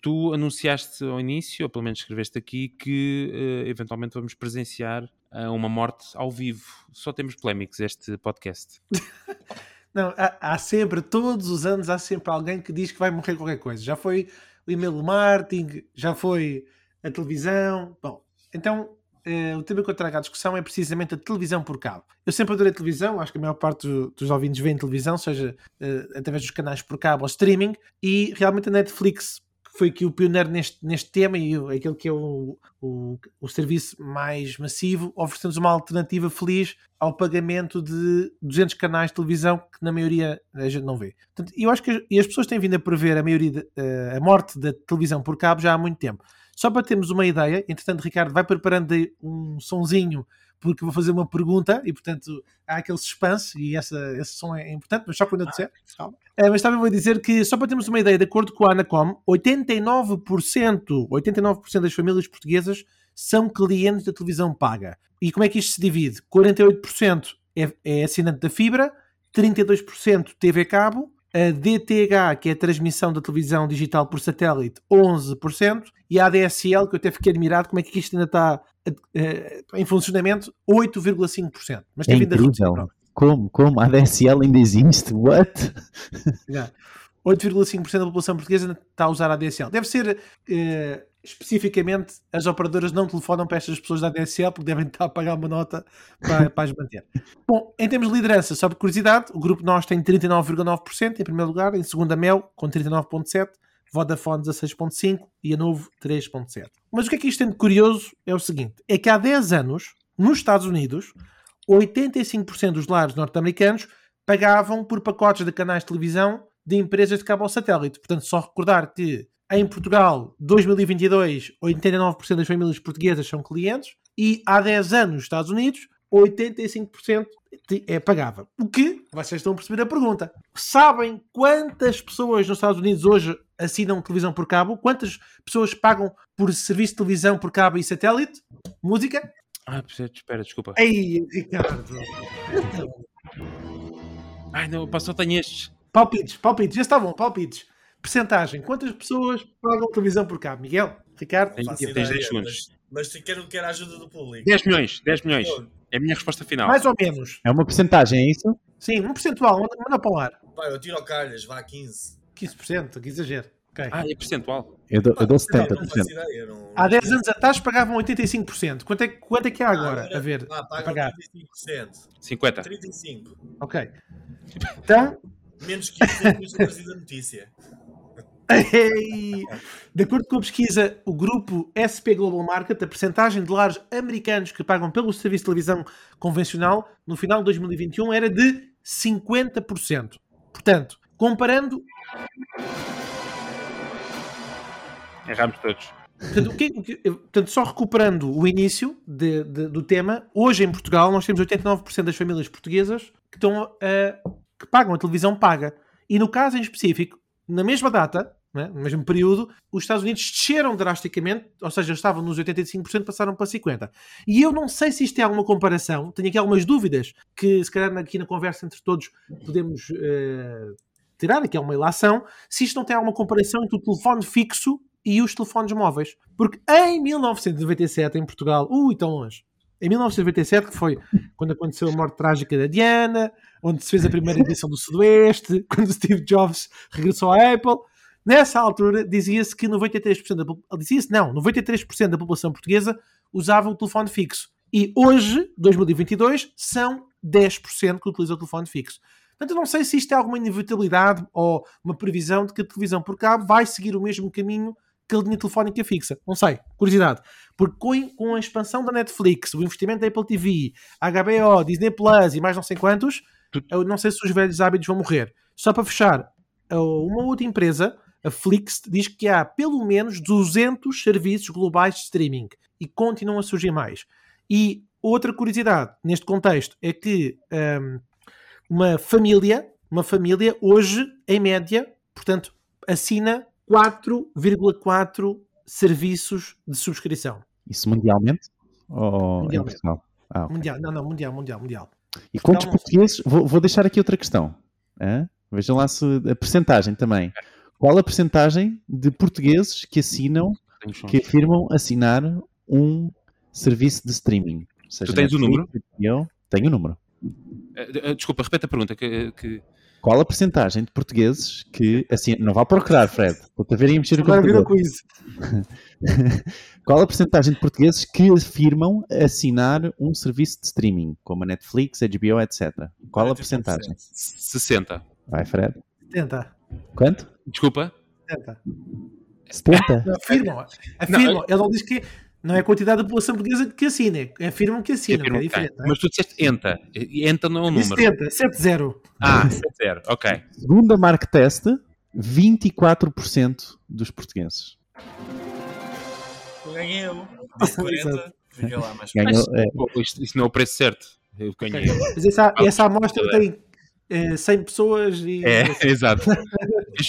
tu anunciaste ao início, ou pelo menos escreveste aqui, que uh, eventualmente vamos presenciar uh, uma morte ao vivo. Só temos polémicos este podcast. <laughs> Não, há, há, sempre, todos os anos, há sempre alguém que diz que vai morrer qualquer coisa. Já foi o e-mail marketing, já foi a televisão. Bom, então uh, o tema que eu trago à discussão é precisamente a televisão por cabo. Eu sempre adorei televisão, acho que a maior parte dos ouvintes vêem televisão, seja através dos canais por cabo ou streaming, e realmente a Netflix foi aqui o pioneiro neste, neste tema e aquele que é o, o, o serviço mais massivo, oferecendo uma alternativa feliz ao pagamento de 200 canais de televisão que na maioria a gente não vê. Portanto, eu acho que as, e as pessoas têm vindo a prever a maioria de, uh, a morte da televisão por cabo já há muito tempo. Só para termos uma ideia, entretanto, Ricardo vai preparando um sonzinho porque vou fazer uma pergunta e, portanto, há aquele suspense e essa, esse som é importante, mas só quando eu disser. Calma. É, mas também vou dizer que, só para termos uma ideia, de acordo com a Anacom, 89%, 89% das famílias portuguesas são clientes da televisão paga. E como é que isto se divide? 48% é, é assinante da fibra, 32% TV cabo, a DTH, que é a transmissão da televisão digital por satélite, 11%, e a ADSL, que eu até fiquei admirado como é que isto ainda está uh, em funcionamento, 8,5%. Mas tem é incrível. a Como? Como? A ADSL ainda existe? What? Yeah. 8,5% da população portuguesa está a usar a ADSL. Deve ser uh, especificamente as operadoras não telefonam para estas pessoas da ADSL porque devem estar a pagar uma nota para, <laughs> para as manter. Bom, em termos de liderança, só por curiosidade, o grupo nós tem 39,9% em primeiro lugar, em segunda Mel com 39,7%, Vodafone 16,5% e a Novo 3,7%. Mas o que é que isto tem de curioso é o seguinte, é que há 10 anos, nos Estados Unidos, 85% dos lares norte-americanos pagavam por pacotes de canais de televisão de empresas de cabo ao satélite. Portanto, só recordar que em Portugal, 2022, 89% das famílias portuguesas são clientes e há 10 anos nos Estados Unidos, 85% é pagava. O que? Vocês estão a perceber a pergunta. Sabem quantas pessoas nos Estados Unidos hoje assinam televisão por cabo? Quantas pessoas pagam por serviço de televisão por cabo e satélite? Música? Ah, espera, desculpa. Ei, Ricardo. Ai, não, passou, tenho estes. Palpites, palpites, já está bom, palpites. Percentagem, quantas pessoas pagam televisão por cabo? Miguel? Ricardo? Tens, tens 10 segundos. Mas, mas quero, quero a ajuda do público. 10 milhões, 10 milhões. É a minha resposta final. Mais ou menos. É uma porcentagem, é isso? Sim, um percentual, manda, manda para o ar. Pá, eu tiro ao calhas, vá 15. 15%, que exagero. Ok. Ah, é percentual. Eu dou, eu dou Não, não 70%. faço ideia, não- Há 10 anos atrás pagavam 85%. Quanto é, que- quanto é que há agora? A ver, Ah, a paga pagar. 35%. 50. 35%. Ok. Então, Menos que isso, é por isso que eu preciso da notícia. Ei! De acordo com a pesquisa, o grupo SP Global Market, a percentagem de lares americanos que pagam pelo serviço de televisão convencional no final de 2021 era de 50%. Portanto, comparando, Erramos todos. portanto, o que- o que- portanto, só recuperando o início de- de- do tema, hoje em Portugal nós temos 89% das famílias portuguesas que, estão a- que pagam a televisão paga. E no caso em específico, na mesma data, né, no mesmo período, os Estados Unidos desceram drasticamente, ou seja, estavam nos 85%, passaram para 50%. E eu não sei se isto tem alguma comparação, tenho aqui algumas dúvidas que, se calhar, aqui na conversa entre todos podemos eh, tirar aqui uma ilação, se isto não tem alguma comparação entre o telefone fixo e os telefones móveis. Porque em 1997, em Portugal, ui, tão longe. Em 1997, que foi quando aconteceu a morte trágica da Diana, onde se fez a primeira edição do Sudoeste, <laughs> quando Steve Jobs regressou à Apple. Nessa altura, dizia-se que 93% da não, 93% da população portuguesa usava o telefone fixo. E hoje, 2022, são 10% que utilizam o telefone fixo. Portanto, eu não sei se isto é alguma inevitabilidade ou uma previsão de que a televisão por cabo vai seguir o mesmo caminho que a linha telefónica fixa. Não sei, curiosidade. Porque com a expansão da Netflix, o investimento da Apple TV, HBO, Disney Plus e mais não sei quantos, eu não sei se os velhos hábitos vão morrer. Só para fechar, uma outra empresa, a Flix, diz que há pelo menos 200 serviços globais de streaming e continuam a surgir mais. E outra curiosidade neste contexto é que hum, uma família, uma família hoje, em média, portanto, assina 4,4 serviços de subscrição. Isso mundialmente? Ou Mundialmente. Portugal? Ah, ok. Mundial, não, não, mundial, mundial, mundial. E quantos Não. portugueses? Vou, vou deixar aqui outra questão. hã? Vejam lá se a percentagem também. Qual a percentagem de portugueses que assinam, que afirmam assinar um serviço de streaming? Seja Tu tens o Netflix, HBO, tenho o número. Eh, eh, Desculpa, repete a pergunta. Que, que... Qual a percentagem de portugueses que assinam... Não vá procurar, Fred. Estou-te a ver e a mexer no computador. quiz. <laughs> Qual a percentagem de portugueses que afirmam assinar um serviço de streaming, como a Netflix, HBO, etc? Qual a 45%. percentagem? 60. Vai, Fred. Tenta, Quanto? Desculpa. tenta. 70? Afirmam, afirmam. Ele não diz que não é a quantidade da população portuguesa que assina, é- afirmam que assinam, que é diferente. não é? Mas tu disseste ENTA. ENTA não é um número. tenta, 7-0. Ah, 0. Ok. Segundo a Mark Test, 24% dos portugueses. Ganhei eu. Disse 40. Exato. Fica lá mais Ganhou, Mas, é, isto não é o preço certo. Eu ganhei. Mas essa, essa amostra tem eh, 100 pessoas e. É, <laughs> exato. Bem,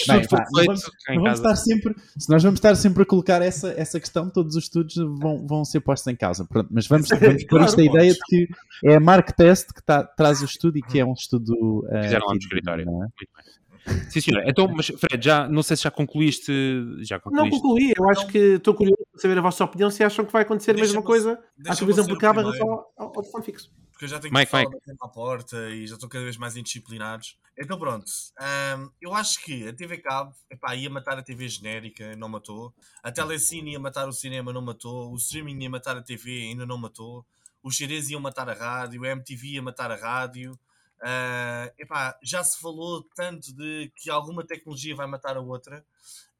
não feito vamos- não vamos estar sempre, se nós vamos estar sempre a colocar essa, essa questão, todos os estudos vão, vão ser postos em causa. Pronto, mas vamos, vamos pôr isto a ideia de que é a Mark Test que tá- traz o estudo e que é um estudo. eh, Fizeram lá no escritório. é? Muito bem. Sim, senhor. Então, mas Fred, já, não sei se já concluíste. Já Não concluíste. concluí, eu acho que estou curioso para saber a vossa opinião se acham que vai acontecer a mesma coisa à televisão por cabo em relação ao, ao, ao telefone fixo. porque eu já tenho Mike, que falar Mike. à porta e já estou cada vez mais indisciplinados. Então pronto, ahm, eu acho que a TV Cabo epá, ia matar a TV genérica, não matou. A Telecine ia matar o cinema, não matou. O streaming ia matar a TV, ainda não matou. Os CDs iam matar a rádio, a MTV ia matar a rádio. Ah, epá, já se falou tanto de que alguma tecnologia vai matar a outra.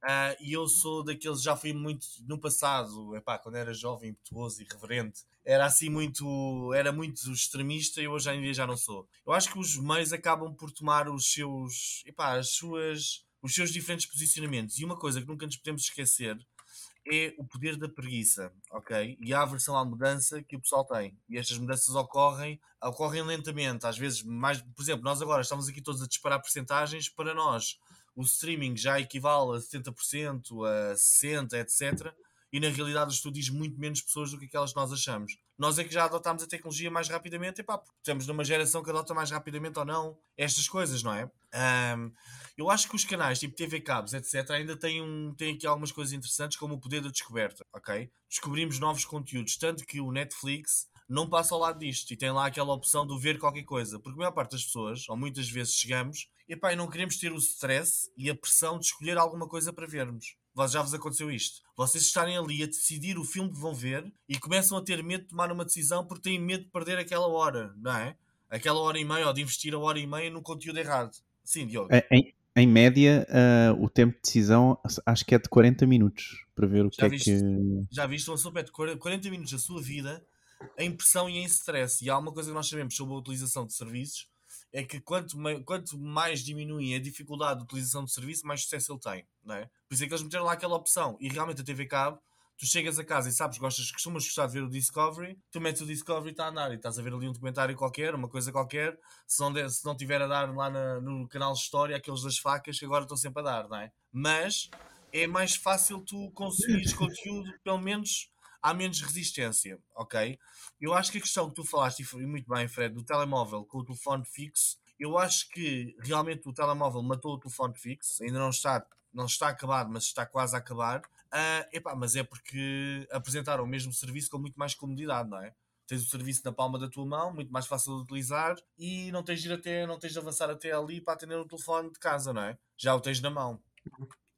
Ah, e eu sou daqueles, já fui muito no passado, epá, quando era jovem, impetuoso e irreverente, era assim muito, era muito extremista e hoje em dia já não sou. Eu acho que os meios acabam por tomar os seus, epá, as suas, os seus diferentes posicionamentos. E uma coisa que nunca nos podemos esquecer é o poder da preguiça, ok? E a aversão à mudança que o pessoal tem. E estas mudanças ocorrem, ocorrem lentamente, às vezes mais, por exemplo, nós agora estamos aqui todos a disparar percentagens para nós. O streaming já equivale a 70%, a 60%, etc. E na realidade o estudo diz muito menos pessoas do que aquelas que nós achamos. Nós é que já adotámos a tecnologia mais rapidamente, e pá, porque estamos numa geração que adota mais rapidamente ou não estas coisas, não é? Ahm, eu acho que os canais tipo TV Cabos, etc., ainda têm, um, têm aqui algumas coisas interessantes, como o poder da descoberta, ok? Descobrimos novos conteúdos, tanto que o Netflix não passa ao lado disto e tem lá aquela opção de ver qualquer coisa. Porque a maior parte das pessoas, ou muitas vezes chegamos, e pá, não queremos ter o stress e a pressão de escolher alguma coisa para vermos. Já vos aconteceu isto. Vocês estarem ali a decidir o filme que vão ver e começam a ter medo de tomar uma decisão porque têm medo de perder aquela hora, não é? Aquela hora e meia, ou de investir a hora e meia no conteúdo errado. Sim, Diogo. É, Em, em média, ah, o tempo de decisão acho que é de 40 minutos para ver o que Já é viste? que. já viste uma pessoa perde 40 minutos da sua vida em pressão e em stress. E há uma coisa que nós sabemos sobre a utilização de serviços: é que quanto, quanto mais diminui a dificuldade de utilização de serviço, mais sucesso ele tem. Não é? Por isso é que eles meteram lá aquela opção. E realmente a TV Cabo, tu chegas a casa e sabes, gostas, costumas gostar de ver o Discovery, tu metes o Discovery e está a andar e estás a ver ali um documentário qualquer, uma coisa qualquer. Se não, der- se não tiver a dar lá na- no canal de História, aqueles das facas que agora estão sempre a dar, não é? Mas é mais fácil tu consumires conteúdo, pelo menos há menos resistência, ok? Eu acho que a questão que tu falaste, e muito bem, Fred, do telemóvel com o telefone fixo, eu acho que realmente o telemóvel matou o telefone fixo, ainda não está, não está acabado, mas está quase a acabar. Ah, epá, mas é porque apresentaram o mesmo serviço com muito mais comodidade, não é? Tens o serviço na palma da tua mão, muito mais fácil de utilizar e não tens de ir até, não tens de avançar até ali para atender o telefone de casa, não é? Já o tens na mão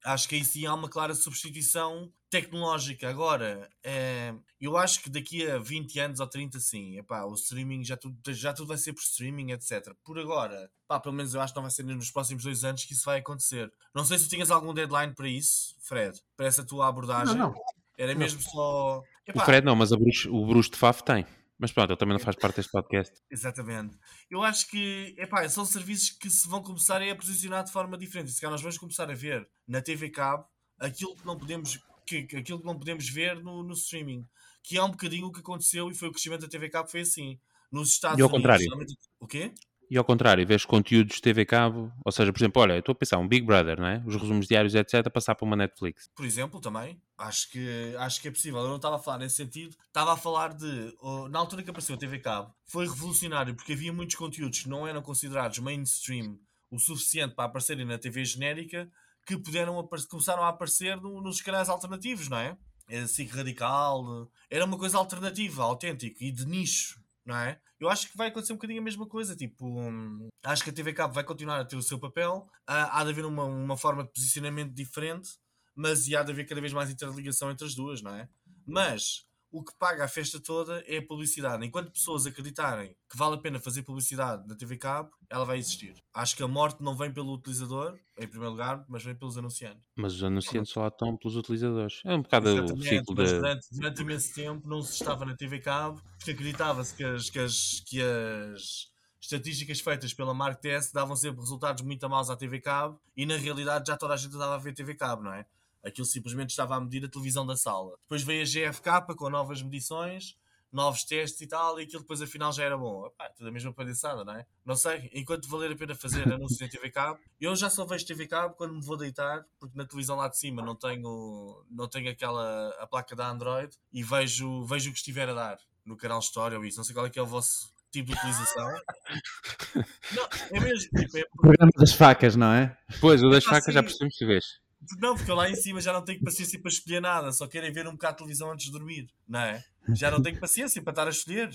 acho que aí sim há uma clara substituição tecnológica. Agora, eh, eu acho que daqui a 20 anos ou 30, sim, epá, o streaming já tudo, já tudo vai ser por streaming, etc. Por agora, pá, pelo menos eu acho que não vai ser nos próximos dois anos que isso vai acontecer. Não sei se tu tinhas algum deadline para isso, Fred, para essa tua abordagem. Não, não. Era mesmo só. O Epá, Fred não, mas Bruce- o Bruce de Faf tem. Mas pronto, ele também não faz parte deste podcast. <laughs> Exatamente. Eu acho que epá, são serviços que se vão começar a posicionar de forma diferente. Se calhar nós vamos começar a ver na TV Cabo aquilo que não podemos, que, que- aquilo que não podemos ver no, no streaming. Que é um bocadinho o que aconteceu e foi o crescimento da TV Cabo foi assim. Nos Estados E ao Unidos. contrário. somente- O quê? E ao contrário, vês conteúdos TV Cabo, ou seja, por exemplo, olha, eu estou a pensar um Big Brother, não é? Os resumos diários, etc., passar para uma Netflix. Por exemplo, também. Acho que, acho que é possível. Eu não estava a falar nesse sentido. Estava a falar de. oh, na altura que apareceu a TV Cabo, foi revolucionário porque havia muitos conteúdos que não eram considerados mainstream o suficiente para aparecerem na TV genérica que puderam começaram a aparecer no- nos canais alternativos, não é? Era SIC Radical. Era uma coisa alternativa, autêntica e de nicho, não é? Eu acho que vai acontecer um bocadinho a mesma coisa. Tipo, hum, acho que a TV Cabo vai continuar a ter o seu papel. Ah, há de haver uma, uma forma de posicionamento diferente mas há de haver cada vez mais interligação entre as duas, não é? Mas o que paga a festa toda é a publicidade. Enquanto pessoas acreditarem que vale a pena fazer publicidade na TV Cabo, ela vai existir. Acho que a morte não vem pelo utilizador, em primeiro lugar, mas vem pelos anunciantes. Mas os anunciantes só lá estão pelos utilizadores. É um bocado o Exatamente, ciclo mas da. durante, durante imenso tempo não se estava na TV Cabo porque acreditava-se que as, que, as, que as estatísticas feitas pela Mark TS davam sempre resultados muito maus à TV Cabo e na realidade já toda a gente estava a ver TV Cabo, não é? Aquilo simplesmente estava a medir a televisão da sala. Depois veio a GFK com novas medições, novos testes e tal, e aquilo depois afinal já era bom. Epá, tudo a mesma palhaçada, não é? Não sei, enquanto valer a pena fazer anúncios em TV Cabo, eu já só vejo TV Cabo quando me vou deitar, porque na televisão lá de cima não tenho, não tenho aquela a placa da Android e vejo, vejo o que estiver a dar no canal História ou isso. Não sei qual é que é o vosso tipo de utilização. <laughs> não, é mesmo, tipo, é O programa das facas, não é? Pois, o das Ah, facas já percebemos que vês. Não, porque eu lá em cima já não tenho paciência para escolher nada, só querem ver um bocado de televisão antes de dormir, não é? Já não tenho paciência para estar a escolher.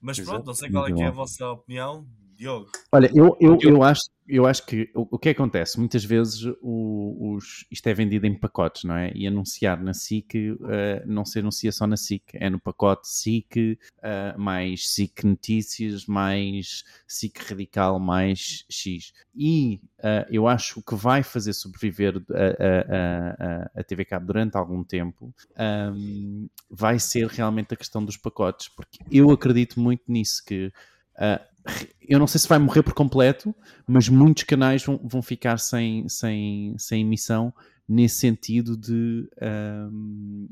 Mas pronto, não sei qual é é a vossa opinião, Diogo. Olha, eu, eu, eu, acho, eu acho que o, o que acontece? Muitas vezes o, os, isto é vendido em pacotes, não é? E anunciar na SIC eh, não se anuncia só na SIC, é no pacote SIC, eh, mais SIC Notícias, mais SIC Radical, mais X. E eh, eu acho que vai fazer sobreviver a, a, a, a TV Cabo durante algum tempo ahm, vai ser realmente a questão dos pacotes, porque eu acredito muito nisso que. ah, eu não sei se vai morrer por completo, mas muitos canais vão, vão ficar sem, sem, sem emissão nesse sentido de, ahm,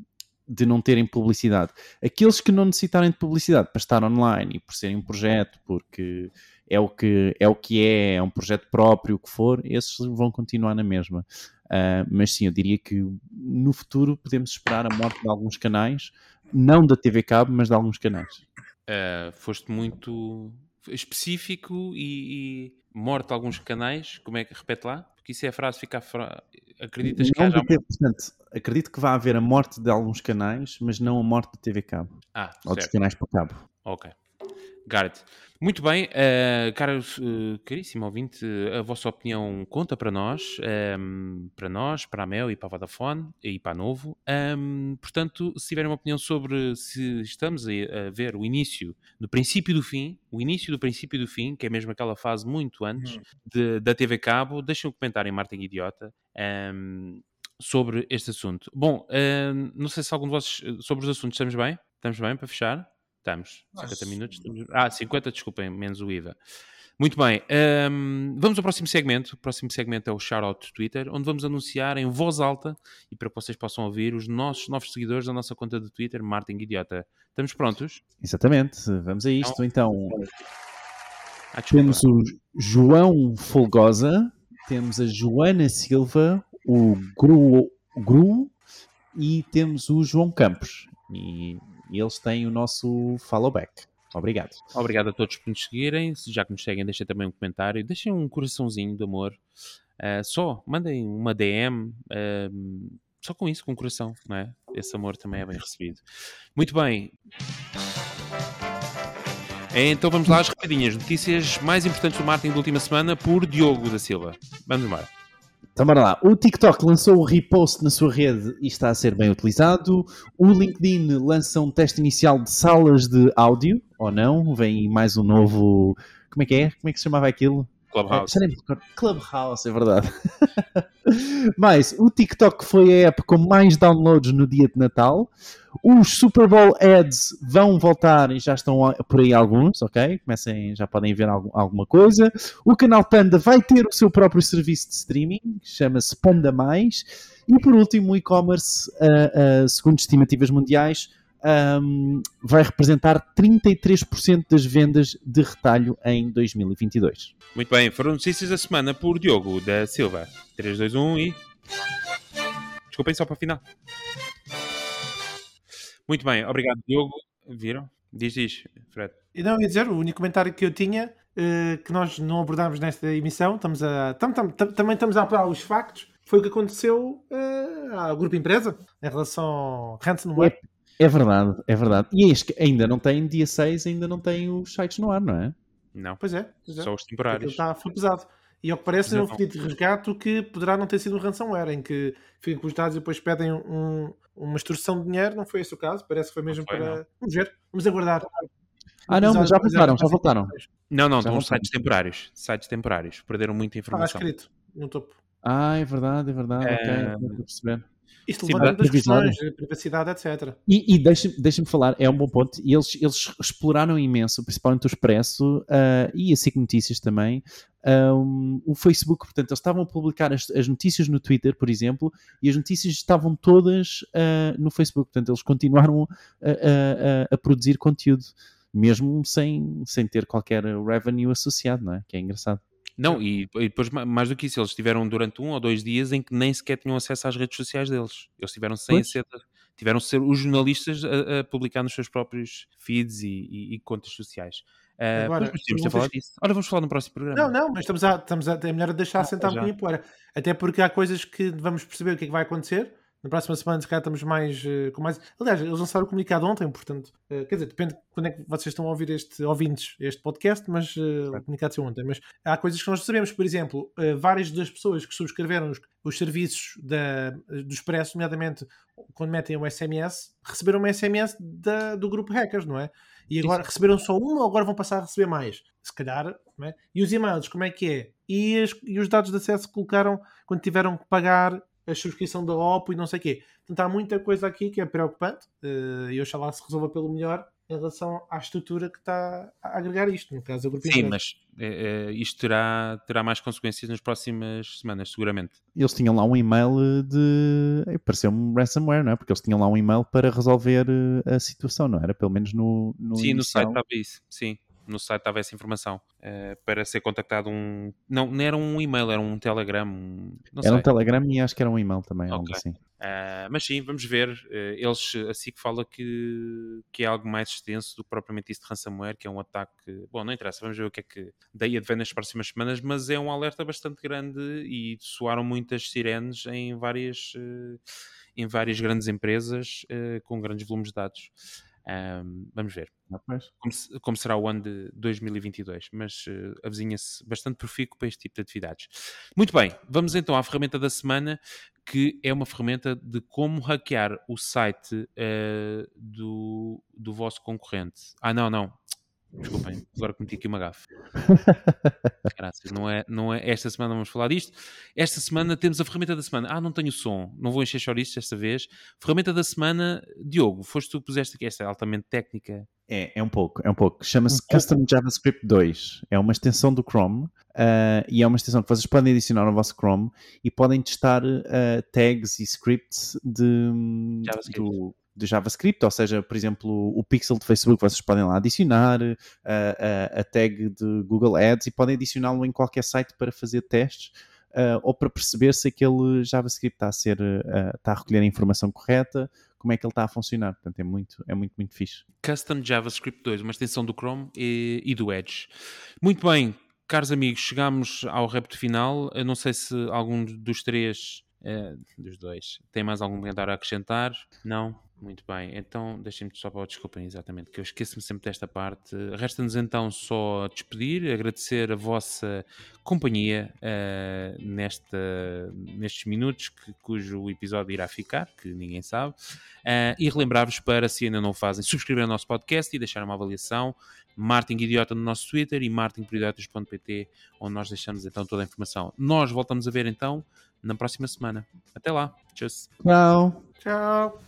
de não terem publicidade. Aqueles que não necessitarem de publicidade para estar online e por serem um projeto, porque é o que é, o que é, é um projeto próprio, o que for, esses vão continuar na mesma. Ah, mas sim, eu diria que no futuro podemos esperar a morte de alguns canais, não da TV Cabo, mas de alguns canais. Uh, foste muito específico e, e morte alguns canais. Como é que repete lá? Porque isso é a frase fica fra... Acreditas que Não haja. da TV portanto, acredito que vai haver a morte de alguns canais, mas não a morte da TV Cabo, Ah, ou dos certo. canais para cabo. Ok. It. Muito bem, uh, caros, uh, caríssimo ouvinte, a vossa opinião conta para nós, um, para nós, para a Mel e para a Vodafone e para a Novo. Um, portanto, se tiverem uma opinião sobre se estamos a, a, ver o início do princípio do fim, o início do princípio do fim, que é mesmo aquela fase muito antes de, da TV Cabo, deixem um comentário em Martin Idiota. Um, sobre este assunto. Bom, não sei se algum de vocês, sobre os assuntos, estamos bem? Estamos bem para fechar? Estamos. 50 Acho... minutos. Estamos... Ah, 50, desculpem, menos o IVA. Muito bem. Um, vamos ao próximo segmento. O próximo segmento é o Shoutout Twitter, onde vamos anunciar em voz alta e para que vocês possam ouvir os nossos novos seguidores da nossa conta de Twitter, Martin Idiota. Estamos prontos? Exatamente. Vamos a isto então. Ah, temos o João Folgosa, temos a Joana Silva, o Gru, Gru e temos o João Campos. E e eles têm o nosso follow back. Obrigado. Obrigado a todos por nos seguirem. Se já que nos seguem, deixem também um comentário. Deixem um coraçãozinho de amor. Uh, só, mandem uma DM. Uh, ah, só com isso, com o coração, não é? Esse amor também é bem recebido. Muito bem. Então vamos lá às rapidinhas. Notícias mais importantes do marketing da última semana por Diogo da Silva. Vamos embora. Então, bora lá. O TikTok lançou o repost na sua rede e está a ser bem utilizado. O LinkedIn lança um teste inicial de salas de áudio, ou não? Vem mais um novo. Como é que é? Como é que se chamava aquilo? Clubhouse. É, Clubhouse, é verdade. <laughs> Mas o TikTok foi a app com mais downloads no dia de Natal. Os Super Bowl ads vão voltar e já estão por aí alguns, ok? Comecem, já podem ver algum, alguma coisa. O canal Panda vai ter o seu próprio serviço de streaming, chama-se Panda Mais. E por último, o e-commerce, uh, uh, segundo estimativas mundiais, um, vai representar 33% das vendas de retalho em 2022. Muito bem, foram notícias da semana por Diogo da Silva. 3, 2, 1 e. Desculpem só para o final. Muito bem, obrigado, Diogo. Viram? Diz, diz, Fred. E não, ia dizer, o único comentário que eu tinha, uh, que nós não abordámos nesta emissão, estamos a, tam, tam, tam, também estamos a apurar os factos, foi o que aconteceu uh, ao grupo empresa em relação ao ransomware. É, é verdade, é verdade. E é que ainda não tem, dia 6, ainda não tem os sites no ar, não é? Não. Pois é. Pois é. Só os temporários. Está, foi pesado. E ao que parece é um pedido de resgate que poderá não ter sido um ransomware, em que ficam com os dados e depois pedem um, uma extorsão de dinheiro. Não foi esse o caso, parece que foi mesmo foi, para. Não. Vamos ver, vamos aguardar. Ah, não, mas já voltaram, já voltaram. Não, não, estão sites temporários. Sites temporários. Perderam muita informação. Ah, escrito no topo. Ah, é verdade, é verdade. É... Ok, estou a perceber. Isto levanta muitas questões de privacidade, etc. E, e deixa-me deixa falar, é um bom ponto. E eles, eles exploraram imenso, principalmente o Expresso uh, e a SIC Notícias também, um, o Facebook. Portanto, eles estavam a publicar as, as, notícias no Twitter, por exemplo, e as notícias estavam todas uh, no Facebook. Portanto, eles continuaram a, a, a, produzir conteúdo, mesmo sem, sem ter qualquer revenue associado, não é? Que é engraçado. Não, e, e, depois, mais do que isso, eles tiveram durante um ou dois dias em que nem sequer tinham acesso às redes sociais deles. Eles tiveram sem acesso, tiveram ser os jornalistas a, a, publicar nos seus próprios feeds e, e, e contas sociais. Uh, Agora, de falar disso. Ora, vamos falar no próximo programa. Não, não, mas estamos a, estamos a, é melhor deixar ah, sentar um bocadinho fora. Até porque há coisas que vamos perceber o que é que vai acontecer na próxima semana, se calhar, estamos mais, uh, com mais. Aliás, eles lançaram o comunicado ontem, portanto, uh, quer dizer, depende de quando é que vocês estão a ouvir este, ouvintes, este podcast, mas uh, o comunicado saiu ontem. Mas há coisas que nós sabemos, por exemplo, várias das pessoas que subscreveram os, os serviços da, do Expresso, nomeadamente quando metem o SMS, receberam um SMS da, do grupo Hackers, não é? E agora Isso. receberam só um ou agora vão passar a receber mais? Se calhar, não é? E os e-mails, como é que é? E, as, e os dados de acesso que colocaram quando tiveram que pagar a subscrição da OPO e não sei o quê. Portanto, há muita coisa aqui que é preocupante uh, e oxalá se resolva pelo melhor em relação à estrutura que está a agregar isto, no caso do grupo Sim, mas é, isto terá, terá mais consequências nas próximas semanas, seguramente. Eles tinham lá um e-mail de. Pareceu-me ransomware, não é? Porque eles tinham lá um e-mail para resolver a situação, não era? Pelo menos no. no sim, inicial. no site estava isso, sim no site estava essa informação uh, para ser contactado um. Não, não era um e-mail, era um telegram. Um... era sei. um telegram e acho que era um e-mail também, okay. algo assim. Uh, mas sim, vamos ver. Uh, eles, assim que fala que, que é algo mais extenso do que propriamente isso de ransomware, que é um ataque. Bom, não interessa, vamos ver o que é que daí advém nas próximas semanas, mas é um alerta bastante grande e soaram muitas sirenes em várias, em várias grandes empresas com grandes volumes de dados. Um, vamos ver Ah, como, como será o ano de 2022, mas eh, avizinha-se bastante profícuo para este tipo de atividades. Muito bem, vamos então à ferramenta da semana, que é uma ferramenta de como hackear o site eh, do, do vosso concorrente. Ah, não, não. Desculpem, agora cometi aqui uma gafe. <laughs> Graças. Não é, não é, esta semana vamos falar disto. Esta semana temos a ferramenta da semana. Ah, não tenho som. Não vou encher chouriços desta vez. Ferramenta da semana, Diogo, foste tu que puseste aqui. Esta é altamente técnica. É, é um pouco, é um pouco. Chama-se Um pouco. Custom JavaScript 2. É uma extensão do Chrome ah, e é uma extensão que vocês podem adicionar ao vosso Chrome e podem testar ah, tags e scripts de JavaScript. do, de JavaScript, ou seja, por exemplo, o pixel de Facebook vocês podem lá adicionar, ah, a, a tag de Google Ads e podem adicioná-lo em qualquer site para fazer testes ah, ou para perceber se aquele JavaScript está a ser, ah, está a recolher a informação correta, como é que ele está a funcionar. Portanto, é muito, é muito, muito fixe. Custom JavaScript 2, uma extensão do Chrome e, e do Edge. Muito bem, caros amigos, chegamos ao repto final. Eu não sei se algum dos três, eh, dos dois, tem mais algum comentário a acrescentar. Não? Muito bem, então deixem-me só para desculpem, exatamente, que eu esqueço-me sempre desta parte. Resta-nos então só despedir, agradecer a vossa companhia eh, nesta, nestes minutos que- cujo episódio irá ficar, que ninguém sabe. Uh, e relembrar-vos para, se ainda não o fazem, subscrever o nosso podcast e deixar uma avaliação. Martin Idiota no nosso Twitter e martinporidiotas.pt, onde nós deixamos então toda a informação. Nós voltamos a ver então na próxima semana. Até lá. Tchau. Tchau! Tchau.